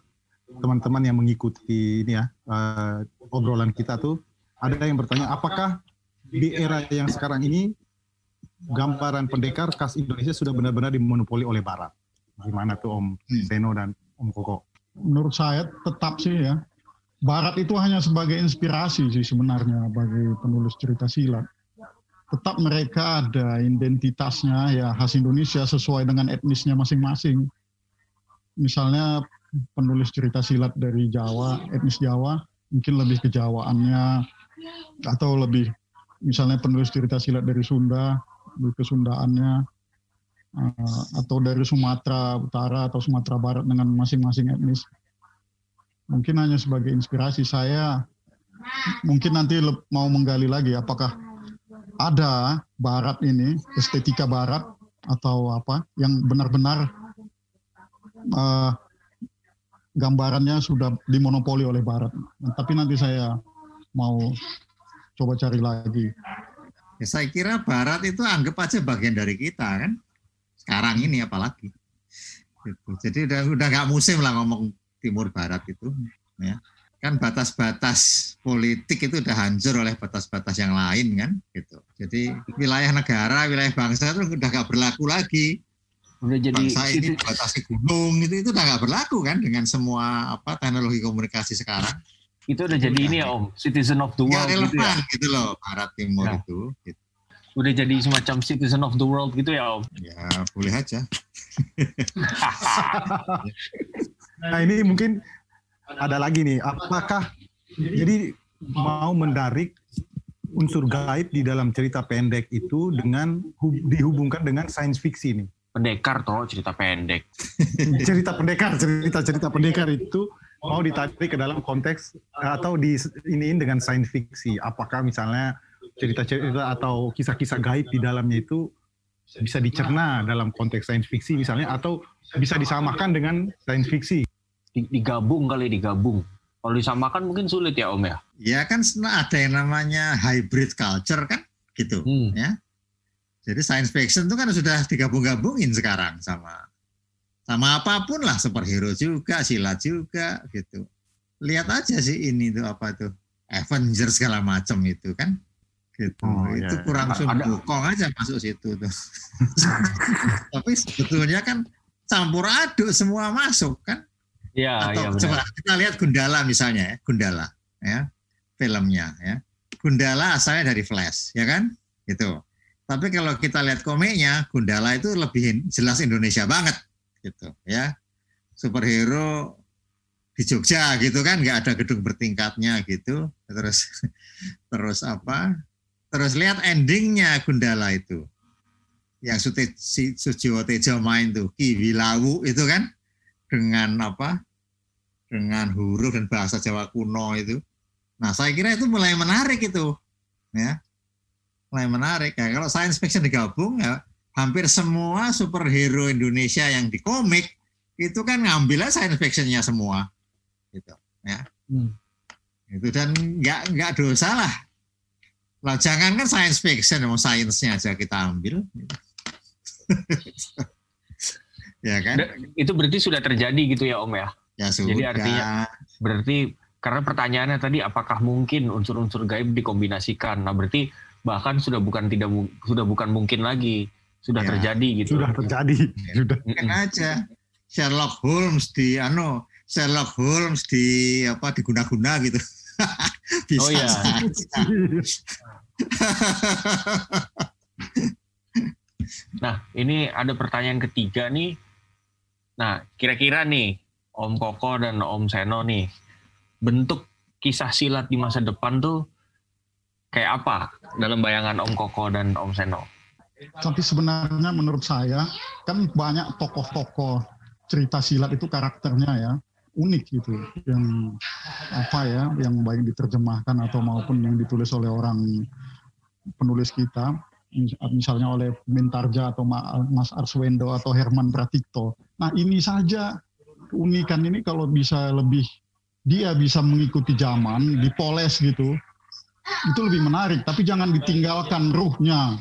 teman-teman yang mengikuti ini ya eh, obrolan kita tuh. Ada yang bertanya apakah di era yang sekarang ini gambaran pendekar khas Indonesia sudah benar-benar dimonopoli oleh Barat? Gimana tuh Om Hmm. Seno dan Om Koko? menurut saya tetap sih ya. Barat itu hanya sebagai inspirasi sih sebenarnya bagi penulis cerita silat. Tetap mereka ada identitasnya ya khas Indonesia sesuai dengan etnisnya masing-masing. Misalnya penulis cerita silat dari Jawa, etnis Jawa, mungkin lebih kejawaannya atau lebih misalnya penulis cerita silat dari Sunda, lebih kesundaannya eh, atau dari Sumatera Utara atau Sumatera Barat dengan masing-masing etnis. Mungkin hanya sebagai inspirasi saya, mungkin nanti mau menggali lagi apakah ada Barat ini estetika Barat atau apa yang benar-benar eh, gambarannya sudah dimonopoli oleh Barat. Tapi nanti saya mau coba cari lagi. Ya, saya kira Barat itu anggap aja bagian dari kita kan. Sekarang ini apalagi. Jadi udah udah nggak musim lah ngomong Timur Barat itu. Ya. Kan batas-batas politik itu udah hancur oleh batas-batas yang lain kan. Gitu. Jadi wilayah negara, wilayah bangsa itu udah nggak berlaku lagi. Udah jadi Bangsa ini itu- dibatasi gunung itu itu udah nggak berlaku kan dengan semua apa teknologi komunikasi sekarang. itu udah jadi ini ya Om, citizen of the world gitu ya. relevan gitu loh Barat Timur Ya. itu. Gitu. Udah jadi semacam citizen of the world gitu ya Om. Ya boleh aja. Nah ini mungkin ada lagi nih, apakah jadi mau mendarik unsur gaib di dalam cerita pendek itu dengan hub- dihubungkan dengan sains fiksi nih. Pendekar toh cerita pendek. cerita pendekar, cerita-cerita pendekar itu mau ditarik ke dalam konteks atau di iniin dengan sains fiksi. Apakah misalnya cerita-cerita atau kisah-kisah gaib di dalamnya itu bisa dicerna dalam konteks sains fiksi misalnya atau bisa disamakan dengan sains fiksi. Di- Digabung kali digabung. Kalau disamakan mungkin sulit ya Om ya. Ya kan sena- ada yang namanya hybrid culture kan gitu. Hmm. Ya. Jadi science fiction itu kan sudah digabung-gabungin sekarang sama sama apa pun lah superhero juga, silat juga gitu. Lihat aja sih ini tuh apa tuh Avengers segala macam itu kan gitu. Oh, itu iya. kurang Ada- sumbukong aja masuk situ tuh. Tapi sebetulnya kan campur aduk semua masuk kan Iya atau benar. coba kita lihat Gundala misalnya ya, Gundala ya, filmnya ya. Gundala asalnya dari Flash, ya kan? Gitu. Tapi kalau kita lihat komiknya, Gundala itu lebih jelas Indonesia banget gitu ya. Superhero di Jogja gitu kan, nggak ada gedung bertingkatnya gitu. Terus terus apa? Terus lihat endingnya Gundala itu. Yang Sujiwo Tejo main tuh, Ki Wilawu itu kan dengan apa dengan huruf dan bahasa Jawa kuno itu. Nah saya kira itu mulai menarik itu, ya mulai menarik. Ya, kalau science fiction digabung ya hampir semua superhero Indonesia yang di komik itu kan ngambilnya science fictionnya semua, gitu, ya. Hmm. Itu dan nggak nggak dosa lah. Lah jangan kan science fiction, mau sainsnya aja kita ambil. ya kan? Itu berarti sudah terjadi gitu ya Om ya. Ya sudah. Jadi artinya- Berarti karena pertanyaannya tadi apakah mungkin unsur-unsur gaib dikombinasikan? Nah, berarti bahkan sudah bukan tidak sudah bukan mungkin lagi, sudah ya, terjadi gitu. Sudah terjadi. Ya. Sudah. Mungkin aja Sherlock Holmes di ano Sherlock Holmes di apa diguna-guna gitu. Bisa oh, iya. nah, ini ada pertanyaan ketiga nih. Nah, kira-kira nih Om Koko dan Om Seno nih bentuk kisah silat di masa depan tuh kayak apa dalam bayangan Om Koko dan Om Seno? Tapi sebenarnya menurut saya kan banyak tokoh-tokoh cerita silat itu karakternya ya unik gitu yang apa ya yang baik diterjemahkan atau maupun yang ditulis oleh orang penulis kita misalnya oleh Mintarja atau Mas Arswendo atau Herman Pratikto. Nah ini saja unikan ini kalau bisa lebih dia bisa mengikuti zaman, dipoles gitu, itu lebih menarik. Tapi jangan ditinggalkan ruhnya.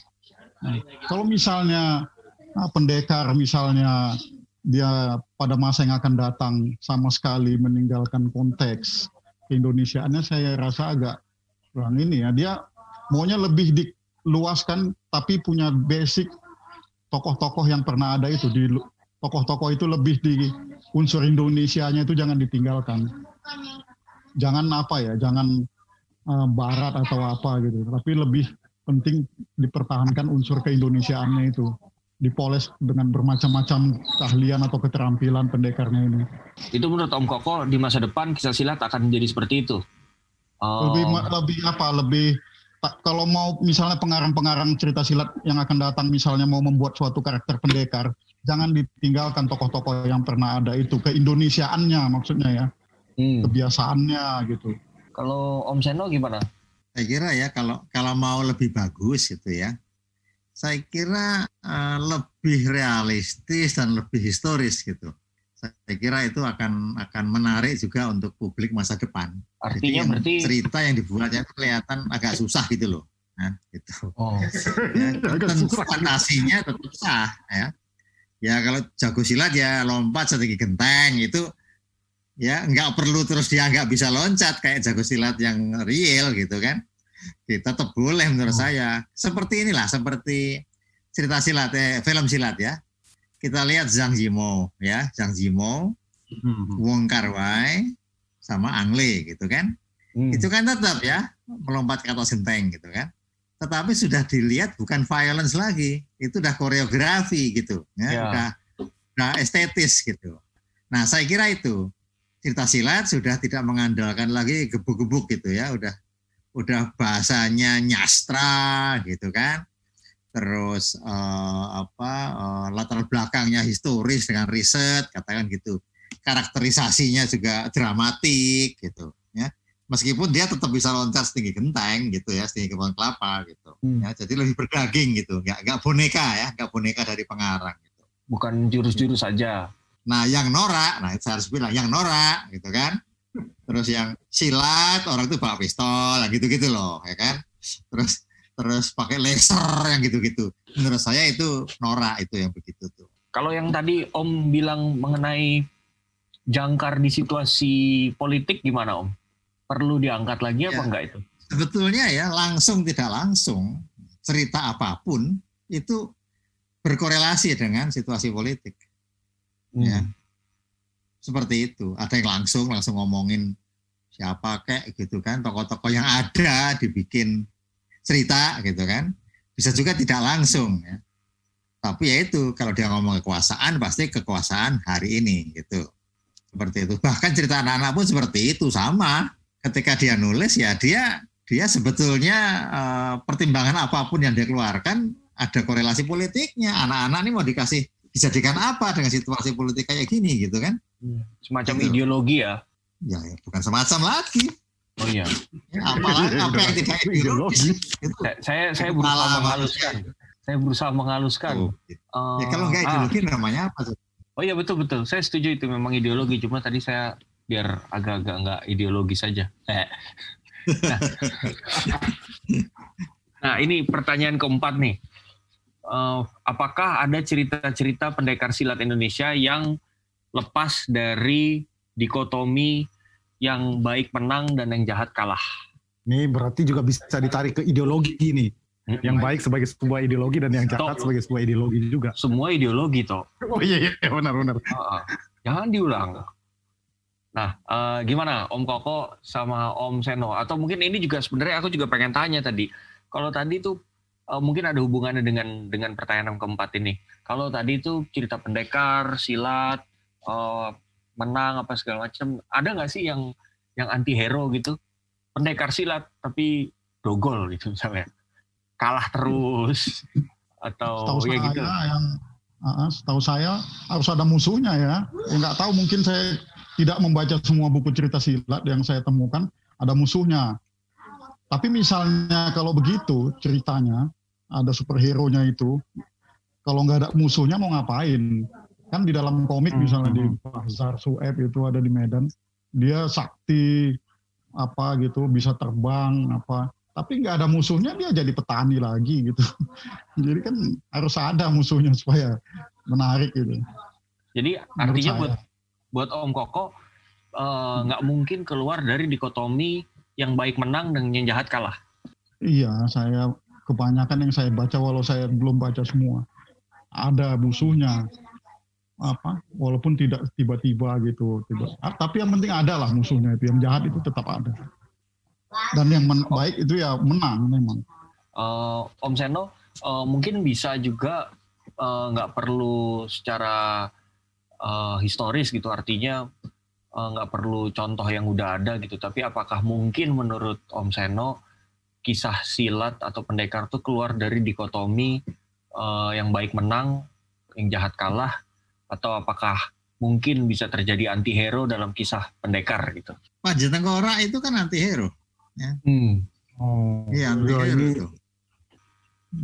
Nah, kalau misalnya nah, pendekar misalnya dia pada masa yang akan datang sama sekali meninggalkan konteks keindonesiaannya saya rasa agak kurang ini ya. Dia maunya lebih diluaskan tapi punya basic tokoh-tokoh yang pernah ada itu di tokoh-tokoh itu lebih di unsur Indonesianya itu jangan ditinggalkan jangan apa ya, jangan uh, barat atau apa gitu, tapi lebih penting dipertahankan unsur keindonesiaannya itu dipoles dengan bermacam-macam keahlian atau keterampilan pendekarnya ini. Itu menurut Om Koko di masa depan kisah silat akan menjadi seperti itu. Oh. Lebih lebih apa? Lebih kalau mau misalnya pengarang-pengarang cerita silat yang akan datang misalnya mau membuat suatu karakter pendekar, jangan ditinggalkan tokoh-tokoh yang pernah ada itu keindonesiaannya maksudnya ya hmm. kebiasaannya gitu. Kalau Om Seno gimana? Saya kira ya kalau kalau mau lebih bagus gitu ya, saya kira uh, lebih realistis dan lebih historis gitu. Saya kira itu akan akan menarik juga untuk publik masa depan. Artinya Jadi berarti cerita yang dibuatnya kelihatan agak susah gitu loh. Nah, gitu. Oh. ya, tentu fantasinya tetap susah ya. Ya kalau jago silat ya lompat setinggi genteng itu ya nggak perlu terus dia nggak bisa loncat kayak jago silat yang real gitu kan kita tetap boleh menurut oh. saya seperti inilah seperti cerita silat eh, film silat ya kita lihat Zhang Yimou ya Zhang Yimou hmm. Wong Kar Wai sama Ang Le gitu kan hmm. itu kan tetap ya melompat ke atas genteng gitu kan tetapi sudah dilihat bukan violence lagi itu udah koreografi gitu ya yeah. udah udah estetis gitu nah saya kira itu cerita silat sudah tidak mengandalkan lagi gebuk-gebuk gitu ya, udah udah bahasanya nyastra gitu kan. Terus uh, apa uh, latar belakangnya historis dengan riset katakan gitu. Karakterisasinya juga dramatik gitu ya. Meskipun dia tetap bisa loncat setinggi genteng gitu ya, setinggi kebun kelapa gitu. Hmm. Ya, jadi lebih berdaging gitu, nggak nggak boneka ya, nggak boneka dari pengarang gitu. Bukan jurus-jurus saja Nah, yang norak, nah saya harus bilang yang norak gitu kan. Terus yang silat orang itu bawa pistol, gitu-gitu loh, ya kan. Terus terus pakai laser yang gitu-gitu. Menurut saya itu norak itu yang begitu tuh. Kalau yang tadi Om bilang mengenai jangkar di situasi politik gimana Om? Perlu diangkat lagi apa ya, enggak itu? Sebetulnya ya langsung tidak langsung cerita apa pun itu berkorelasi dengan situasi politik. Hmm. Ya. Seperti itu. Ada yang langsung langsung ngomongin siapa kayak gitu kan, tokoh-tokoh yang ada dibikin cerita gitu kan. Bisa juga tidak langsung ya. Tapi ya itu kalau dia ngomong kekuasaan pasti kekuasaan hari ini gitu. Seperti itu. Bahkan cerita anak-anak pun seperti itu sama. Ketika dia nulis ya dia dia sebetulnya uh, pertimbangan apa pun yang dia keluarkan ada korelasi politiknya. Anak-anak ini mau dikasih dijadikan apa dengan situasi politik kayak gini gitu kan? Iya. Semacam gitu. ideologi ya? Ya, ya, bukan semacam lagi. Oh iya. Ya, apalagi apa yang tidak ideologi? Gitu. Saya saya berusaha menghaluskan. Saya berusaha menghaluskan. Oh, gitu. uh, ya kalau nggak ah. ideologi ah. namanya apa? Oh iya betul betul. Saya setuju itu memang ideologi. Cuma tadi saya biar agak-agak nggak ideologi saja. nah, nah ini pertanyaan keempat nih uh, apakah ada cerita-cerita pendekar silat Indonesia yang lepas dari dikotomi yang baik menang dan yang jahat kalah. Ini berarti juga bisa ditarik ke ideologi nih. Yang baik sebagai sebuah ideologi dan yang jahat Toh. sebagai sebuah ideologi juga. Semua ideologi toh. Oh iya, iya benar benar. Heeh. Jangan diulang. Nah, eh, gimana Om Koko sama Om Seno? Atau mungkin ini juga sebenarnya aku juga pengen tanya tadi. Kalau tadi tuh eh, mungkin ada hubungannya dengan dengan pertanyaan yang keempat ini. Kalau tadi itu cerita pendekar, silat, eh, menang apa segala macam, ada nggak sih yang yang anti hero gitu? Pendekar silat tapi dogol gitu misalnya, kalah terus atau Setahu ya saya gitu. yang uh, setahu saya harus ada musuhnya ya. Ya nggak tahu mungkin saya tidak membaca semua buku cerita silat yang saya temukan ada musuhnya. Tapi misalnya kalau begitu ceritanya ada superhero-nya itu, kalau nggak ada musuhnya mau ngapain? Kan di dalam komik misalnya di Bazar Sueb itu ada di Medan, dia sakti apa gitu bisa terbang apa. Tapi nggak ada musuhnya dia jadi petani lagi gitu. Jadi kan harus ada musuhnya supaya menarik gitu. Jadi artinya buat buat Om Koko eh, nggak mungkin keluar dari dikotomi yang baik menang dan yang jahat kalah. iya saya kebanyakan yang saya baca walau saya belum baca semua ada musuhnya apa walaupun tidak tiba-tiba gitu tiba ah, tapi yang penting ada lah musuhnya itu yang jahat itu tetap ada. Dan yang men- baik itu ya menang memang. Eh, Om Seno eh, mungkin bisa juga eh, nggak perlu secara eh, historis gitu artinya nggak perlu contoh yang udah ada gitu tapi apakah mungkin menurut Om Seno kisah silat atau pendekar tuh keluar dari dikotomi eh, yang baik menang yang jahat kalah atau apakah mungkin bisa terjadi anti hero dalam kisah pendekar gitu Panji Tengkorak itu kan anti hero. Oh, Iya, anti iya, hero ini itu.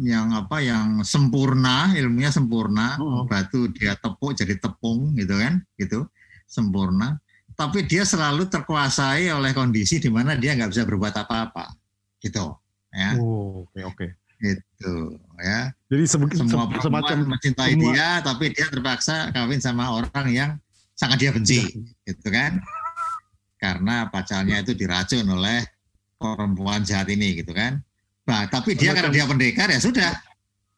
Yang apa yang sempurna, ilmunya sempurna, Oh. batu dia tepuk jadi tepung gitu kan, gitu. Sempurna. Tapi dia selalu terkuasai oleh kondisi di mana dia nggak bisa berbuat apa-apa. Gitu. Ya, Oh, oke oke. Gitu ya. Jadi sebe- Semua se- perempuan semacam mencintai semua- dia, tapi dia terpaksa kawin sama orang yang sangat dia benci, Iya. gitu kan? Karena pacarnya itu diracun oleh perempuan jahat ini, gitu kan? Nah, tapi dia karena dia pendekar ya sudah,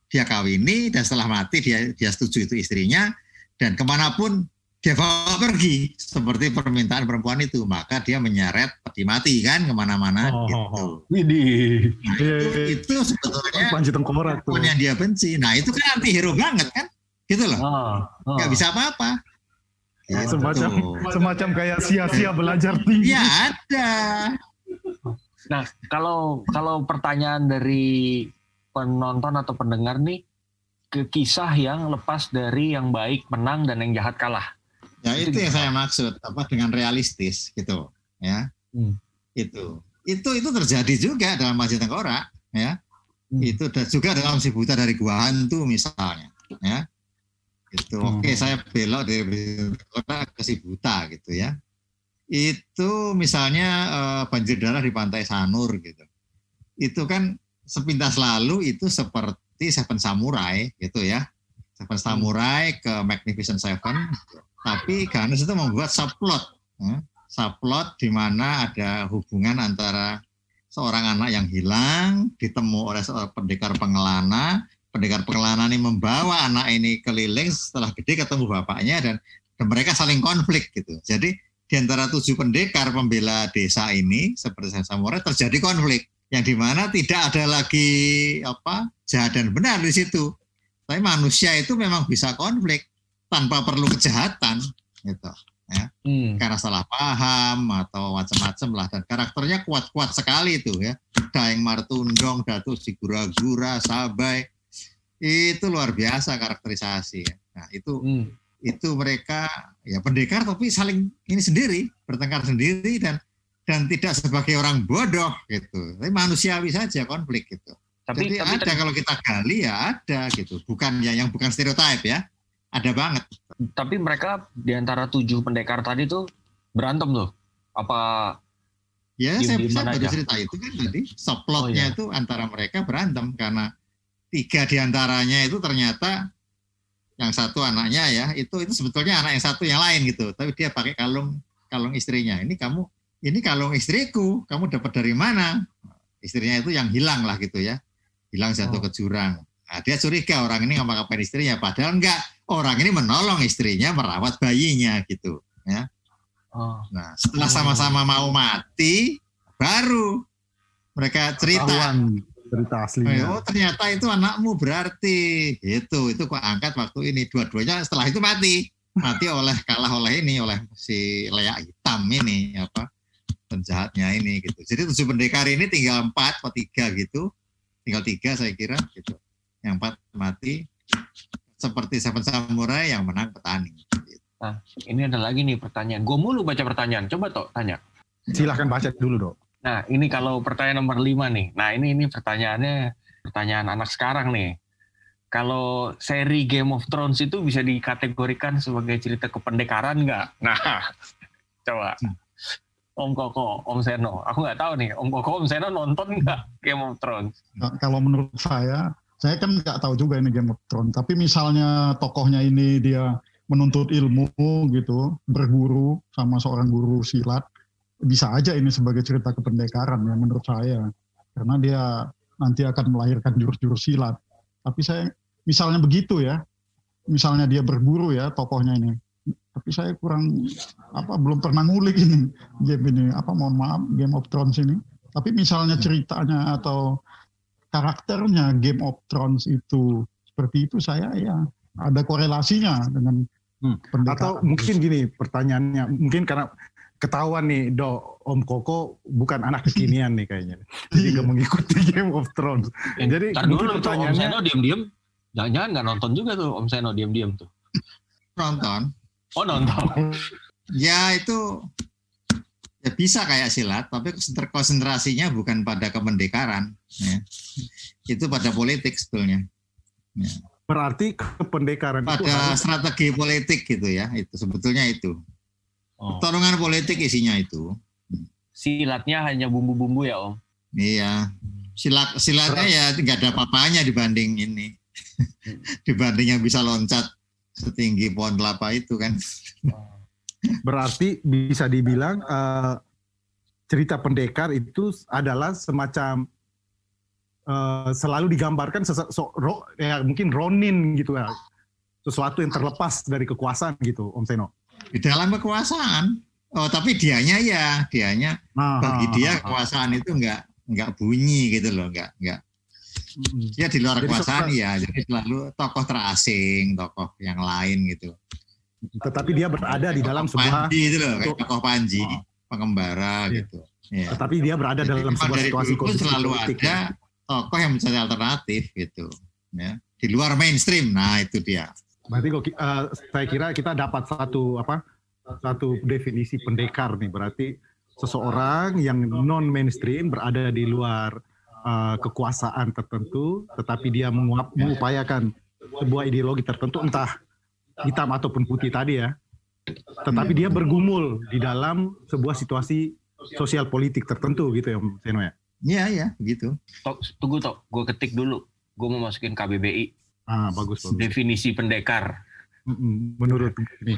dia kawini dan setelah mati dia dia setuju itu istrinya dan ke mana pun dia bawa pergi seperti permintaan perempuan itu, maka dia menyeret peti mati kan ke mana-mana, Oh, gitu. Widih. Nah, Iya, itu, itu sebetulnya Panji Tengkorak tuh. yang dia benci. Nah itu kan anti hero banget kan, gitu loh. Oh, oh. Nggak bisa apa-apa. Gitu. Semacam semacam kayak sia-sia belajar tinggi. Ya ada. Nah, kalau kalau pertanyaan dari penonton atau pendengar nih ke kisah yang lepas dari yang baik menang dan yang jahat kalah. Ya Itu itu yang saya maksud apa dengan realistis gitu, ya. Hmm. Itu itu itu terjadi juga dalam Masjid Tengkorak, ya. Hmm. Itu dan juga dalam si buta dari gua hantu misalnya, ya. Itu Hmm. oke saya belok dari Tengkorak ke si buta gitu ya. Itu misalnya eh, banjir darah di pantai Sanur gitu. Itu kan sepintas lalu itu seperti Seven Samurai gitu ya. Seven Samurai ke Magnificent Seven. gitu. Tapi Ganes itu membuat subplot. ya. Subplot di mana ada hubungan antara seorang anak yang hilang ditemu oleh seorang pendekar pengelana. Pendekar pengelana ini membawa anak ini keliling setelah gede ketemu bapaknya dan, dan mereka saling konflik gitu. Jadi di antara tujuh pendekar pembela desa ini seperti Seven Samurai terjadi konflik yang di mana tidak ada lagi apa jahat dan benar di situ. Tapi manusia itu memang bisa konflik tanpa perlu kejahatan gitu. Hmm. Karena salah paham atau macam-macam lah dan karakternya kuat-kuat sekali itu ya. Daeng Martundong, Datu Sigura-gura, Sabai itu luar biasa karakterisasi. ya. Nah itu Hmm. itu mereka ya pendekar tapi saling ini sendiri bertengkar sendiri dan dan tidak sebagai orang bodoh gitu. Tapi manusiawi saja konflik gitu. Tapi Jadi tapi ada kalau kita gali ya ada gitu. Bukan ya yang bukan stereotip ya. Ada banget. tapi mereka di antara tujuh pendekar tadi tuh berantem tuh. Apa Ya saya, saya baru cerita itu kan tadi subplotnya Oh, iya. itu antara mereka berantem karena tiga di antaranya itu ternyata yang satu anaknya ya itu itu sebetulnya anak yang satu yang lain gitu tapi dia pakai kalung kalung istrinya ini kamu ini kalung istriku, kamu dapat dari mana? Istrinya itu yang hilang lah gitu ya, hilang jatuh Oh. ke jurang. Nah, dia curiga orang ini ngapa-ngapain istrinya, padahal enggak. Orang ini menolong istrinya merawat bayinya gitu. Ya. Oh. Nah, setelah sama-sama mau mati, baru mereka cerita. Ketahuan cerita aslinya. Oh ternyata itu anakmu berarti gitu itu kok angkat waktu ini dua-duanya setelah itu mati mati oleh kalah oleh ini oleh si leak hitam ini apa penjahatnya ini gitu jadi tujuh pendekar ini tinggal empat atau tiga gitu tinggal tiga saya kira gitu yang empat mati seperti Seven Samurai yang menang petani Ini ada lagi nih pertanyaan. Gue mulu baca pertanyaan. Coba toh tanya. Silahkan baca dulu dok. Nah, ini kalau pertanyaan nomor lima nih. Nah, ini ini pertanyaannya pertanyaan anak sekarang nih. Kalau seri Game of Thrones itu bisa dikategorikan sebagai cerita kependekaran nggak? Nah, coba. Om Koko, Om Seno. Aku nggak tahu nih, Om Koko, Om Seno nonton nggak Game of Thrones? Nah, kalau menurut saya, saya kan nggak tahu juga ini Game of Thrones. Tapi misalnya tokohnya ini dia menuntut ilmu gitu, berguru sama seorang guru silat, bisa aja ini sebagai cerita kependekaran ya menurut saya. Karena dia nanti akan melahirkan jurus-jurus silat. Tapi saya misalnya begitu ya, misalnya dia berguru ya tokohnya ini. Tapi saya kurang apa belum pernah ngulik ini game ini apa mohon maaf Game of Thrones ini. Tapi misalnya ceritanya atau karakternya Game of Thrones itu seperti itu saya ya ada korelasinya dengan Hmm. pendekatan. Atau mungkin gini pertanyaannya, mungkin karena ketahuan nih do Om Koko bukan anak kekinian nih kayaknya. Jadi nggak mengikuti Game of Thrones. Eh, Jadi mungkin dulu tuh Om pertanyaannya- Seno diem-diem. Jangan-jangan nggak nonton juga tuh Om Seno diem-diem tuh. nonton Oh nonton. ya itu ya bisa kayak silat tapi konsentra- konsentrasinya bukan pada kependekaran ya. itu pada politik sebetulnya Berarti kependekaran itu pada harus strategi politik gitu ya itu sebetulnya itu. Oh. pertarungan politik isinya itu. Silatnya hanya bumbu-bumbu ya Om. iya. Silat silatnya ya nggak ada apa-apanya dibanding ini. Dibanding yang bisa loncat setinggi pohon kelapa itu kan berarti bisa dibilang eh, cerita pendekar itu adalah semacam eh, selalu digambarkan sesa- so- ro- ya mungkin Ronin gitu ya sesuatu yang terlepas dari kekuasaan gitu Om Seno. di dalam kekuasaan oh tapi dianya ya dianya Nah, bagi ah, dia ah, ah. kekuasaan itu nggak nggak bunyi gitu loh nggak nggak Mm-mm. ya di luar Jadi kekuasaan ya jadi selalu tokoh terasing tokoh yang lain gitu Tetapi dia berada di dalam sebuah, Panji itu loh kayak tokoh Panji Oh. pengembara Iya. gitu ya. tetapi dia berada Jadi dalam sebuah situasi kondisi selalu politik. ada ya. tokoh yang mencari alternatif gitu ya di luar mainstream nah itu dia Berarti kok eh, saya kira kita dapat satu apa? Satu definisi pendekar nih. Berarti seseorang yang non mainstream berada di luar eh, kekuasaan tertentu, tetapi dia menguap, mengupayakan sebuah ideologi tertentu, entah hitam ataupun putih tadi ya. Tetapi dia bergumul di dalam sebuah situasi sosial politik tertentu gitu ya, Om Seno ya. Iya ya begitu Tok, tunggu tok, gue ketik dulu. Gue mau masukin KBBI. Ah, bagus bagus. Definisi pendekar. Menurut ini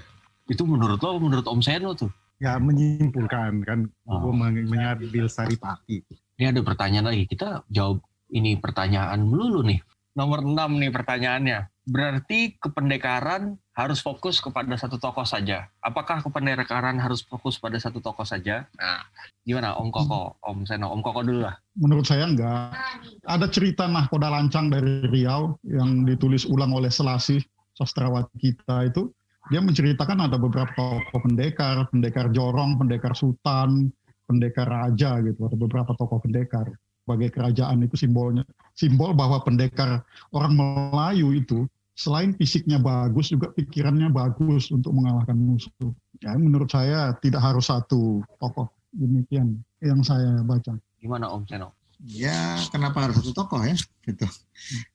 Itu menurut lo, menurut Om Seno tuh. ya menyimpulkan kan, Oh. gue mengambil saripati. Ini ada pertanyaan lagi. Kita jawab ini pertanyaan melulu nih. Nomor 6 nih pertanyaannya. Berarti kependekaran harus fokus kepada satu tokoh saja. Apakah kependekaran harus fokus pada satu tokoh saja? Nah, gimana Om Koko, Om Seno, Om Koko dulu lah. Menurut saya enggak. Ada cerita Nahkoda Lancang dari Riau yang ditulis ulang oleh Selasih, sastrawati kita itu. Dia menceritakan ada beberapa tokoh pendekar, pendekar jorong, pendekar sultan, pendekar raja gitu. Ada beberapa tokoh pendekar. Sebagai kerajaan itu simbolnya. Simbol bahwa pendekar orang Melayu itu selain fisiknya bagus juga pikirannya bagus untuk mengalahkan musuh. Ya, menurut saya tidak harus satu tokoh demikian yang saya baca. Gimana Om Seno? ya kenapa harus satu tokoh ya gitu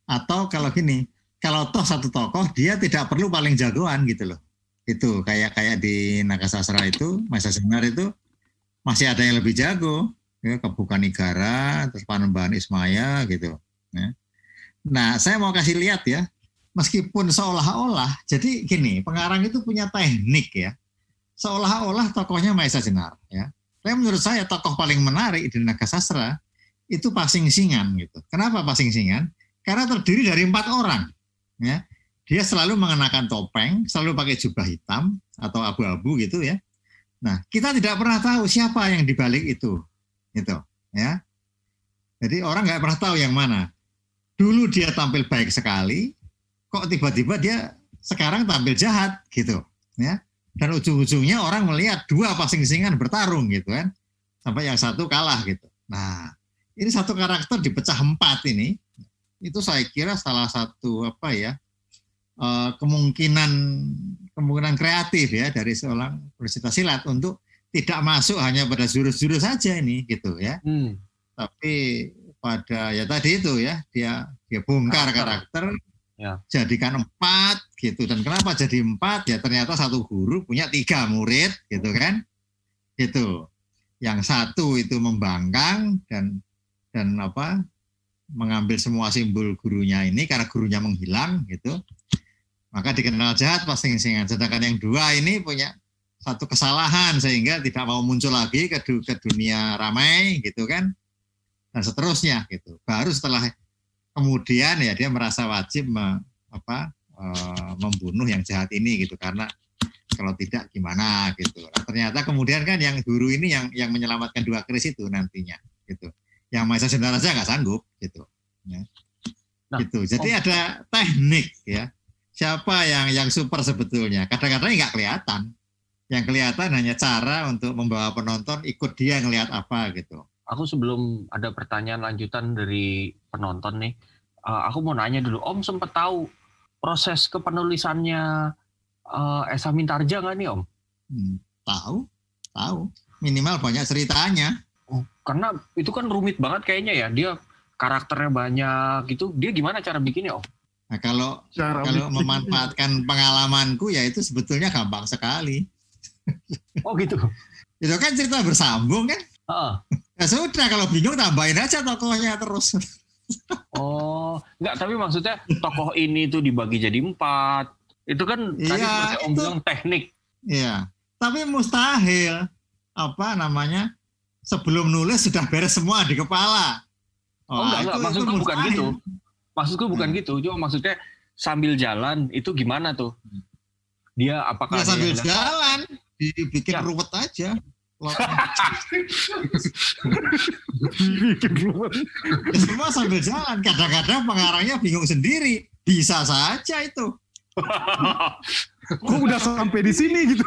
atau kalau gini kalau toh satu tokoh dia tidak perlu paling jagoan gitu loh itu kayak kayak di Nagasasra itu Masa Senar itu masih ada yang lebih jago ya kebukan negara terus Panembahan Ismaya gitu ya. nah saya mau kasih lihat ya meskipun seolah-olah jadi gini pengarang itu punya teknik ya seolah-olah tokohnya Maesa Senar ya Tapi menurut saya tokoh paling menarik di Naga Sastra itu Pasing Singan gitu. Kenapa Pasing Singan? Karena terdiri dari empat orang. Ya, dia selalu mengenakan topeng, selalu pakai jubah hitam atau abu-abu gitu ya. Nah, kita tidak pernah tahu siapa yang dibalik itu, gitu, ya. Jadi orang nggak pernah tahu yang mana. Dulu dia tampil baik sekali, kok tiba-tiba dia sekarang tampil jahat, gitu, ya. Dan ujung-ujungnya orang melihat dua pasing-singan bertarung, gitu kan, sampai yang satu kalah, gitu. Nah, ini satu karakter dipecah empat ini, itu saya kira salah satu apa ya uh, kemungkinan kemungkinan kreatif ya dari seorang peserta silat untuk tidak masuk hanya pada jurus-jurus saja ini gitu ya. Hmm. Tapi pada ya tadi itu ya dia dia bongkar karakter, karakter ya. jadikan empat gitu dan kenapa jadi empat ya ternyata satu guru punya tiga murid gitu kan itu yang satu itu membangkang dan dan apa mengambil semua simbol gurunya ini karena gurunya menghilang gitu maka dikenal jahat pasti singan. Sedangkan yang dua ini punya satu kesalahan sehingga tidak mau muncul lagi ke, ke dunia ramai gitu kan dan seterusnya gitu. Baru setelah kemudian ya dia merasa wajib me, apa e, membunuh yang jahat ini gitu karena kalau tidak gimana gitu. Nah, ternyata kemudian kan yang guru ini yang yang menyelamatkan dua keris itu nantinya gitu. Yang Maisa Sendara saja nggak sanggup gitu. Ya. Nah, gitu. Jadi oh. ada teknik ya siapa yang yang super sebetulnya. Kadang-kadang nggak kelihatan. Yang kelihatan hanya cara untuk membawa penonton ikut dia ngelihat apa gitu. Aku sebelum ada pertanyaan lanjutan dari penonton nih, uh, aku mau nanya dulu, Om sempat tahu proses kepenulisannya uh, Esa Mintarja nggak nih Om? Hmm, tahu, tahu. Minimal banyak ceritanya. Oh, karena itu kan rumit banget kayaknya ya. Dia karakternya banyak gitu. Dia gimana cara bikinnya Om? Nah, kalau Cara kalau memanfaatkan pengalamanku ya itu sebetulnya gampang sekali. Oh gitu. itu kan cerita bersambung kan? Uh. Ya sudah kalau bingung tambahin aja tokohnya terus. oh, enggak tapi maksudnya tokoh ini tuh dibagi jadi empat. Itu kan ya, tadi Om bilang teknik. Iya. Tapi mustahil apa namanya? Sebelum nulis sudah beres semua di kepala. Oh, oh enggak, enggak. maksudku bukan gitu maksudku bukan hmm. gitu cuma maksudnya sambil jalan itu gimana tuh dia apakah ya, sambil jalan dibikin ya. ruwet aja semua sambil jalan kadang-kadang pengarangnya bingung sendiri bisa saja itu kok udah sampai di sini gitu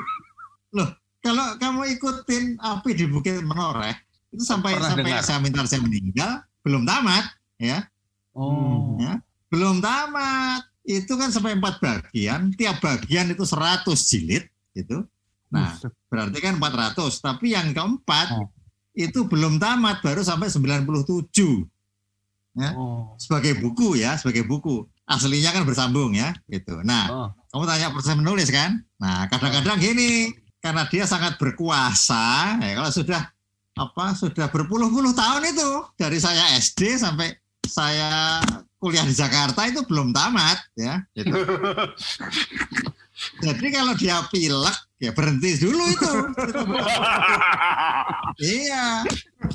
loh kalau kamu ikutin api di Bukit Menoreh itu sampai Pernah sampai saya minta saya meninggal belum tamat ya Oh. Ya, belum tamat. Itu kan sampai empat bagian, tiap bagian itu 100 jilid gitu. Nah, berarti kan 400, tapi yang keempat oh. itu belum tamat baru sampai 97. Ya. Oh. Sebagai buku ya, sebagai buku. Aslinya kan bersambung ya, gitu. Nah, oh. kamu tanya proses menulis kan? Nah, kadang-kadang gini, karena dia sangat berkuasa, ya kalau sudah apa sudah berpuluh-puluh tahun itu dari saya SD sampai saya kuliah di Jakarta itu belum tamat ya. Gitu. Jadi kalau dia pilek ya berhenti dulu itu. iya.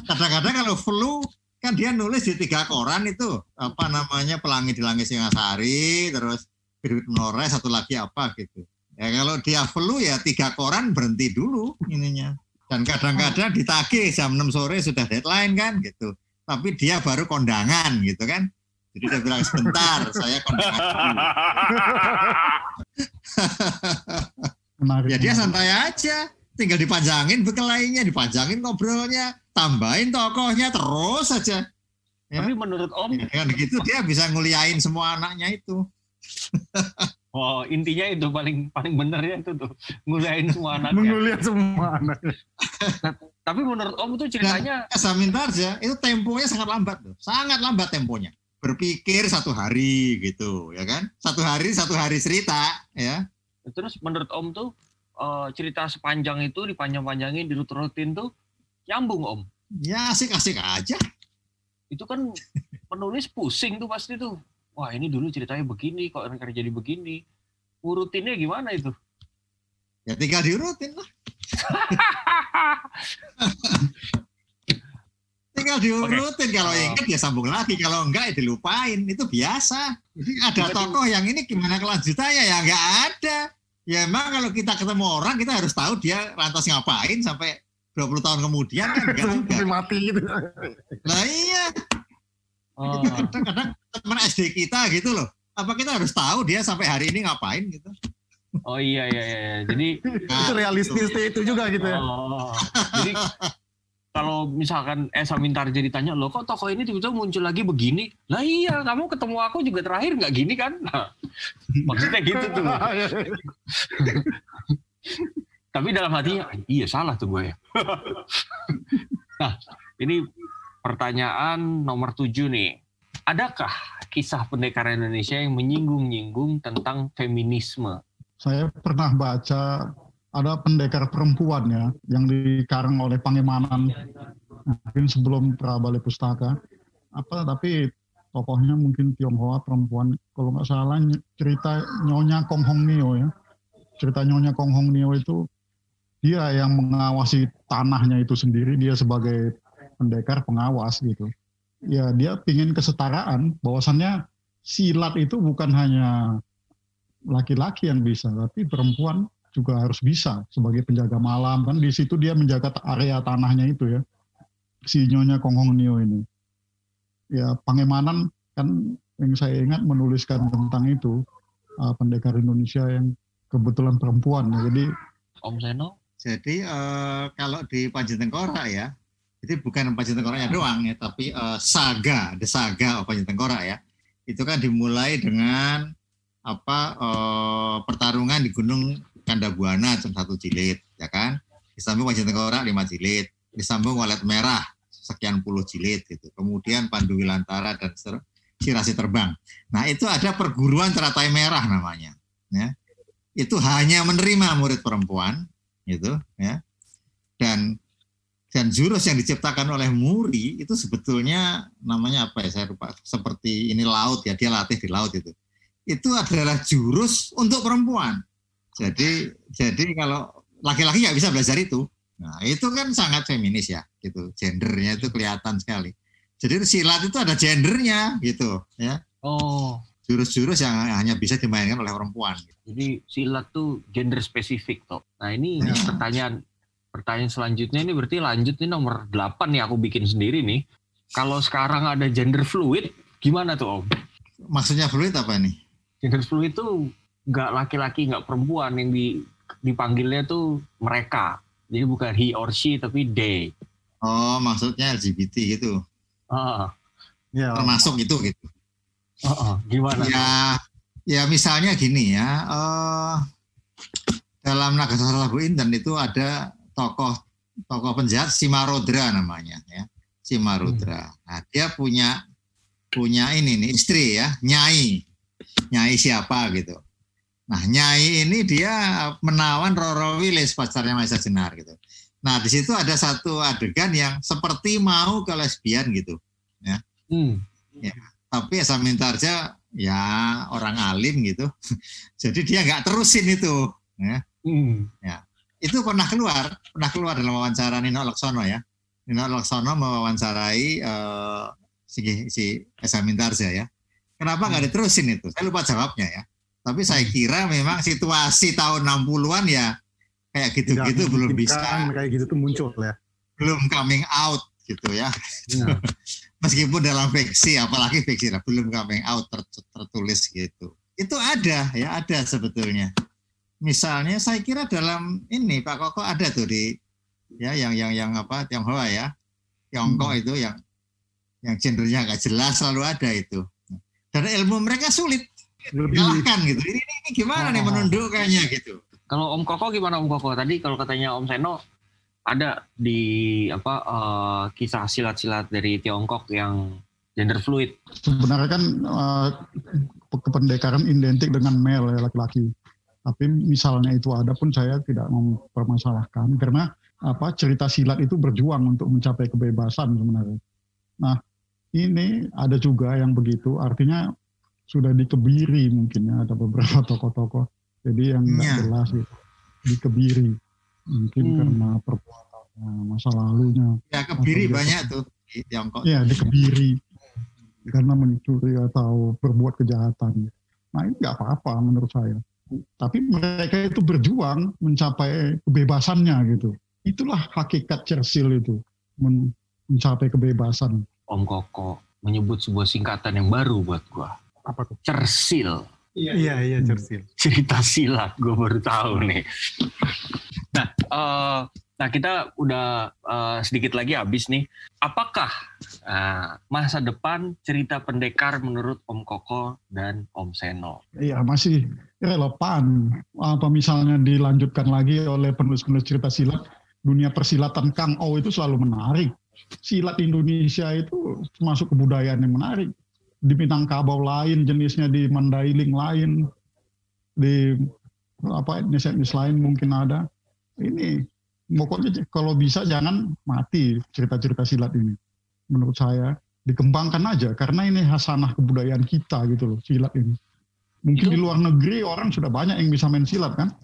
Kadang-kadang kalau flu kan dia nulis di tiga koran itu apa namanya pelangi di langit Singasari terus Birbit Menore satu lagi apa gitu. Ya kalau dia flu ya tiga koran berhenti dulu ininya. Dan kadang-kadang ditagih jam 6 sore sudah deadline kan gitu tapi dia baru kondangan gitu kan. Jadi dia bilang sebentar, saya kondangan dulu. ya dia santai aja, tinggal dipanjangin bekelainya, dipanjangin ngobrolnya, tambahin tokohnya terus saja. Ya. Tapi menurut Om, ya, dengan begitu dia bisa nguliain semua anaknya itu. Oh, intinya itu paling paling benar ya itu tuh nguliain semua anaknya. Menguliain semua anaknya. Tapi menurut Om itu ceritanya Samintar ya itu temponya sangat lambat tuh. Sangat lambat temponya. Berpikir satu hari gitu, ya kan? Satu hari satu hari cerita, ya. Terus menurut Om tuh uh, cerita sepanjang itu dipanjang-panjangin dirut-rutin tuh nyambung Om. Ya asik-asik aja. Itu kan penulis pusing tuh pasti tuh. Wah ini dulu ceritanya begini, kok sekarang jadi begini. Urutinnya gimana itu? Ya tinggal diurutin lah. Tinggal diurutin Oke. kalau Oh. ingat ya sambung lagi, kalau enggak ya dilupain. Itu biasa. Jadi ada tokoh yang ini gimana kelanjutannya ya enggak ada. Ya emang kalau kita ketemu orang kita harus tahu dia lantas ngapain sampai 20 tahun kemudian kan enggak juga. Mati gitu. Nah iya, Oh. kadang-kadang teman SD kita gitu loh. Apa kita harus tahu dia sampai hari ini ngapain gitu? Oh iya iya iya. Jadi Nah, itu realistis itu juga gitu ya. Oh, jadi kalau misalkan Esa Mintarja ditanya, lo kok tokoh ini tiba-tiba muncul lagi begini? Lah iya, kamu ketemu aku juga terakhir nggak gini kan? Nah, maksudnya gitu tuh. Tapi dalam hatinya, iya salah tuh gue. nah, ini pertanyaan nomor tujuh nih. Adakah kisah pendekar Indonesia yang menyinggung-nyinggung tentang feminisme? Saya pernah baca ada pendekar perempuan ya yang dikarang oleh Pangemanan mungkin sebelum Prabalai Pustaka. Apa tapi tokohnya mungkin Tionghoa perempuan. Kalau nggak salah cerita Nyonya Kong Hong Nio ya. Cerita Nyonya Kong Hong Nio itu dia yang mengawasi tanahnya itu sendiri. Dia sebagai pendekar pengawas gitu. Ya dia pingin kesetaraan. Bahwasannya silat itu bukan hanya laki-laki yang bisa tapi perempuan juga harus bisa sebagai penjaga malam kan di situ dia menjaga area tanahnya itu ya si Nyonya Kong Hong Nio ini ya Pangemanan kan yang saya ingat menuliskan tentang itu uh, pendekar Indonesia yang kebetulan perempuan ya. jadi Om Seno? Jadi eh, kalau di Panji Tengkorak ya, jadi bukan Panji Tengkoraknya doang ya, tapi eh, saga, the saga of Panji Tengkorak ya, itu kan dimulai dengan apa eh, pertarungan di Gunung Kandabuana cuma satu jilid, ya kan? Disambung Panji Tengkorak lima jilid, disambung Walet Merah sekian puluh jilid gitu. Kemudian Pandu Wilantara dan Sirasi Terbang. Nah itu ada perguruan teratai merah namanya. Ya. Itu hanya menerima murid perempuan, gitu ya dan dan jurus yang diciptakan oleh Muri itu sebetulnya namanya apa ya saya lupa seperti ini laut ya dia latih di laut itu itu adalah jurus untuk perempuan jadi jadi kalau laki-laki nggak bisa belajar itu nah itu kan sangat feminis ya gitu gendernya itu kelihatan sekali jadi silat itu ada gendernya gitu ya Oh, jurus-jurus yang hanya bisa dimainkan oleh perempuan Jadi silat tuh gender spesifik toh. Nah ini Ya. pertanyaan pertanyaan selanjutnya ini berarti lanjut nih nomor 8 nih aku bikin sendiri nih. Kalau sekarang ada gender fluid, gimana tuh Om? maksudnya fluid apa nih Gender fluid tuh nggak laki-laki nggak perempuan yang di dipanggilnya tuh mereka. Jadi bukan he or she tapi they. oh maksudnya LGBT gitu Ah, ya termasuk itu gitu. ah, ah. gimana? Ya, ya misalnya gini ya, eh, dalam Nagasasara Sabu Inten itu ada tokoh tokoh penjahat Simarodra namanya ya, Simarodra. Nah, dia punya punya ini nih istri ya, Nyai, Nyai siapa gitu. Nah, Nyai ini dia menawan Roro Wilis pacarnya Maisa Jenar gitu. Nah, di situ ada satu adegan yang seperti mau ke lesbian gitu Hmm. tapi Esa Mintarja ya orang alim gitu jadi dia nggak terusin itu ya. Hmm. itu pernah keluar pernah keluar dalam wawancara Nino Laksono ya Nino Laksono mewawancarai eh, si, si Esa Mintarja ya kenapa nggak diterusin itu saya lupa jawabnya ya tapi saya kira memang situasi tahun 60-an ya kayak gitu-gitu belum bisa kayak gitu tuh muncul ya. belum coming out gitu ya. Nah, meskipun dalam fiksi apalagi fiksi lah belum coming out ter- tertulis gitu. Itu ada ya ada sebetulnya. Misalnya saya kira dalam ini Pak Koko ada tuh di ya yang yang yang apa Tionghoa ya. Tiongkok itu yang yang gendernya nggak jelas selalu ada itu. Dan ilmu mereka sulit lebih kalahkan gitu ini, ini, ini gimana nih Oh. menundukkannya gitu Kalau Om Koko gimana Om Koko? Tadi kalau katanya Om Seno ada di apa eh, kisah silat-silat dari Tiongkok yang gender fluid. sebenarnya kan uh, kependekaran identik dengan male ya laki-laki. Tapi misalnya itu ada pun saya tidak mempermasalahkan karena apa cerita silat itu berjuang untuk mencapai kebebasan sebenarnya. Nah ini ada juga yang begitu, artinya sudah dikebiri mungkin ya ada beberapa tokoh-tokoh. Jadi yang nggak Ya. jelas gitu, dikebiri mungkin Hmm. karena perbuatan Nah, masa lalunya. Ya kebiri banyak tuh di Tiongkok. Ya dikebiri karena mencuri atau berbuat kejahatan. Nah ini nggak apa-apa menurut saya. Tapi mereka itu berjuang mencapai kebebasannya gitu. Itulah hakikat Churchill itu men mencapai kebebasan. Om Koko menyebut sebuah singkatan yang baru buat gua. Apa tuh? Cersil. Iya, iya, Churchill. Cerita silat, gue baru tahu nih. Nah, eh, nah kita udah eh, sedikit lagi habis nih. Apakah eh, masa depan cerita pendekar menurut Om Koko dan Om Seno? Iya masih relevan. Apa misalnya dilanjutkan lagi oleh penulis-penulis cerita silat, dunia persilatan Kang O itu selalu menarik. Silat Indonesia itu termasuk kebudayaan yang menarik. Di Minangkabau lain, jenisnya di Mandailing lain, di apa etnis-etnis lain mungkin ada. Ini pokoknya kalau bisa jangan mati cerita-cerita silat ini. Menurut saya dikembangkan aja karena ini hasanah kebudayaan kita gitu loh silat ini. Mungkin Itu- di luar negeri orang sudah banyak yang bisa main silat kan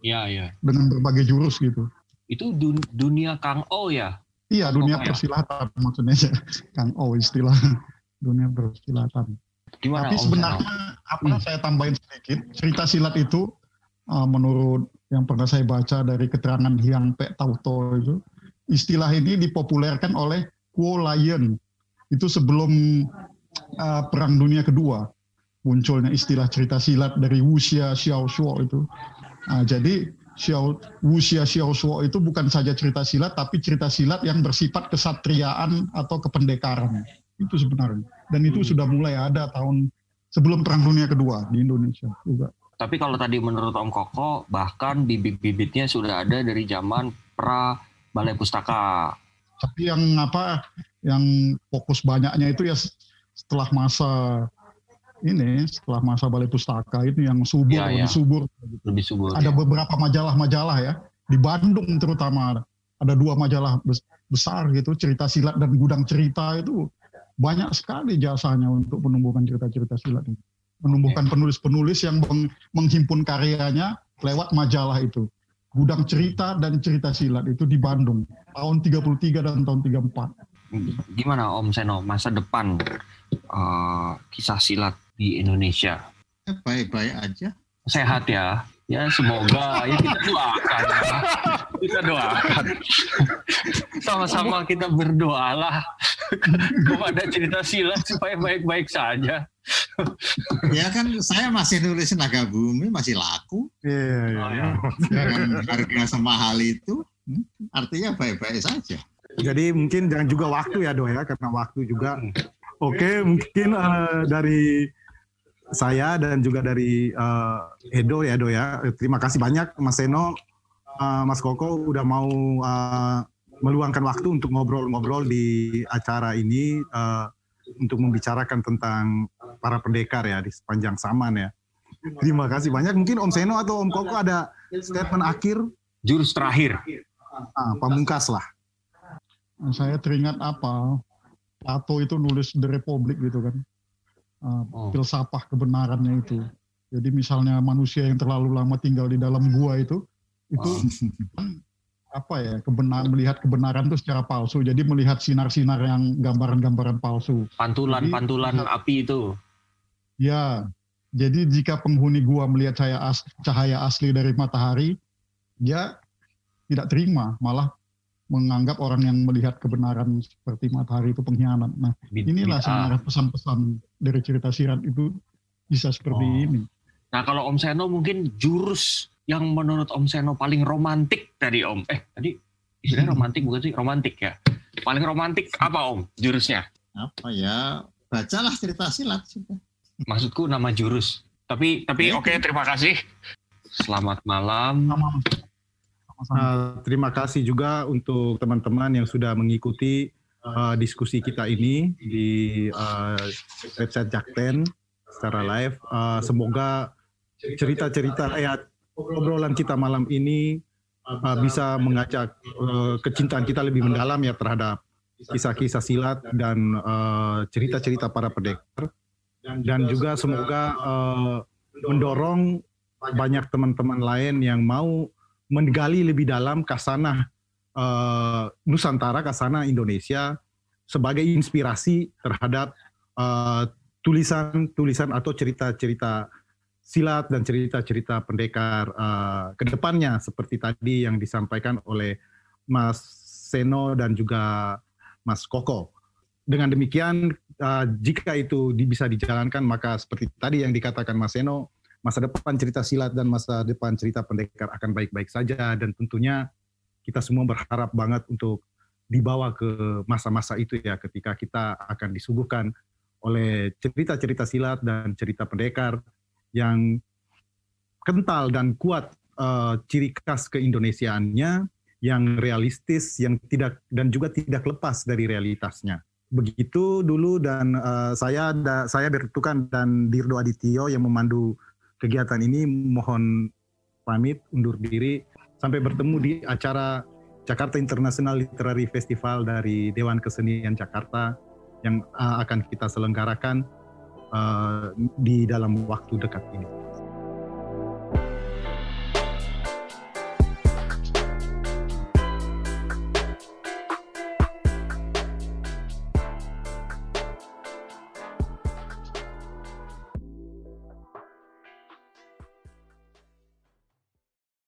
Iya, iya. dengan berbagai jurus gitu. Itu dun- dunia Kang O ya? Iya dunia Pokoknya. persilatan maksudnya ya. Kang O istilah dunia persilatan. Gimana Tapi Om sebenarnya apa Hmm. saya tambahin sedikit cerita silat itu uh, menurut yang pernah saya baca dari keterangan Hyang Pek Tauto itu istilah ini dipopulerkan oleh Kuo Lion itu sebelum uh, Perang Dunia Kedua munculnya istilah cerita silat dari Wuxia Xiao Shuo itu. Nah, jadi Xiao, Wuxia Xiao Shuo itu bukan saja cerita silat tapi cerita silat yang bersifat kesatriaan atau kependekaran itu sebenarnya dan itu sudah mulai ada tahun sebelum Perang Dunia Kedua di Indonesia juga. Tapi kalau tadi menurut Om Koko, bahkan bibit-bibitnya sudah ada dari zaman pra Balai Pustaka. Tapi yang apa yang fokus banyaknya itu ya setelah masa ini setelah masa Balai Pustaka itu yang subur Iya, lebih iya. subur Lebih subur. ada ya. beberapa majalah-majalah ya di Bandung terutama ada dua majalah bes- besar gitu cerita silat dan gudang cerita itu banyak sekali jasanya untuk menumbuhkan cerita-cerita silat ini menumbuhkan penulis-penulis yang meng- menghimpun karyanya lewat majalah itu gudang cerita dan cerita silat itu di Bandung tahun 33 dan tahun 34 Gimana Om Seno, masa depan eh, kisah silat di Indonesia? Ya, Baik-baik aja. Sehat ya. Ya semoga ya kita doakan ya. Kita doakan. Sama-sama kita berdoalah kepada cerita silat supaya baik-baik saja. Ya kan saya masih nulisin naga bumi masih laku Iya, iya. Oh, ya. dengan harga semahal itu. hmm, Artinya baik-baik saja. Jadi mungkin jangan juga waktu ya Do ya, karena waktu juga. Oke, mungkin eh, dari saya dan juga dari eh, Edo ya Do ya. Terima kasih banyak Mas Seno, eh, Mas Koko udah mau eh, meluangkan waktu untuk ngobrol-ngobrol di acara ini eh, untuk membicarakan tentang para pendekar ya di sepanjang zaman ya. Terima kasih banyak. Mungkin Om Seno atau Om Koko ada statement akhir, Jurus terakhir. ah, pamungkas lah. Saya teringat apa Plato itu nulis The Republic gitu kan Uh, filsafah kebenarannya itu. Jadi misalnya manusia yang terlalu lama tinggal di dalam gua itu itu kan apa ya kebenar melihat kebenaran itu secara palsu. Jadi melihat sinar-sinar yang gambaran-gambaran palsu. Pantulan-pantulan api itu. ya jadi jika penghuni gua melihat cahaya, as- cahaya asli dari matahari dia tidak terima malah menganggap orang yang melihat kebenaran seperti matahari itu pengkhianat nah inilah sebenarnya pesan-pesan dari cerita sirat itu bisa seperti Oh. ini. Nah kalau Om Seno mungkin jurus yang menurut Om Seno paling romantik tadi Om. Eh tadi istilahnya romantik bukan sih? Romantik ya. Paling romantik apa Om jurusnya? Apa ya? Bacalah cerita silat sudah. Maksudku nama jurus. Tapi tapi Ya, oke terima kasih. Selamat malam. Sama- sama-sama. Uh, terima kasih juga untuk teman-teman yang sudah mengikuti uh, diskusi kita ini di uh, website Jakten secara live. Uh, semoga cerita-cerita eh, obrolan kita malam ini uh, bisa mengajak uh, kecintaan kita lebih mendalam ya terhadap kisah-kisah silat dan uh, cerita-cerita para pendekar dan juga semoga uh, mendorong banyak teman-teman lain yang mau menggali lebih dalam kasanah uh, Nusantara ke sana Indonesia sebagai inspirasi terhadap tulisan-tulisan uh, atau cerita-cerita silat dan cerita-cerita pendekar uh, ke depannya seperti tadi yang disampaikan oleh Mas Seno dan juga Mas Koko. Dengan demikian, uh, jika itu bisa dijalankan, maka seperti tadi yang dikatakan Mas Seno, masa depan cerita silat dan masa depan cerita pendekar akan baik-baik saja. Dan tentunya kita semua berharap banget untuk dibawa ke masa-masa itu ya ketika kita akan disuguhkan oleh cerita-cerita silat dan cerita pendekar yang kental dan kuat uh, ciri khas keindonesiaannya yang realistis yang tidak dan juga tidak lepas dari realitasnya. Begitu dulu dan uh, saya da, saya bertukan dan Dirdo Adityo yang memandu kegiatan ini mohon pamit undur diri sampai bertemu di acara Jakarta International Literary Festival dari Dewan Kesenian Jakarta yang uh, akan kita selenggarakan uh, di dalam waktu dekat ini.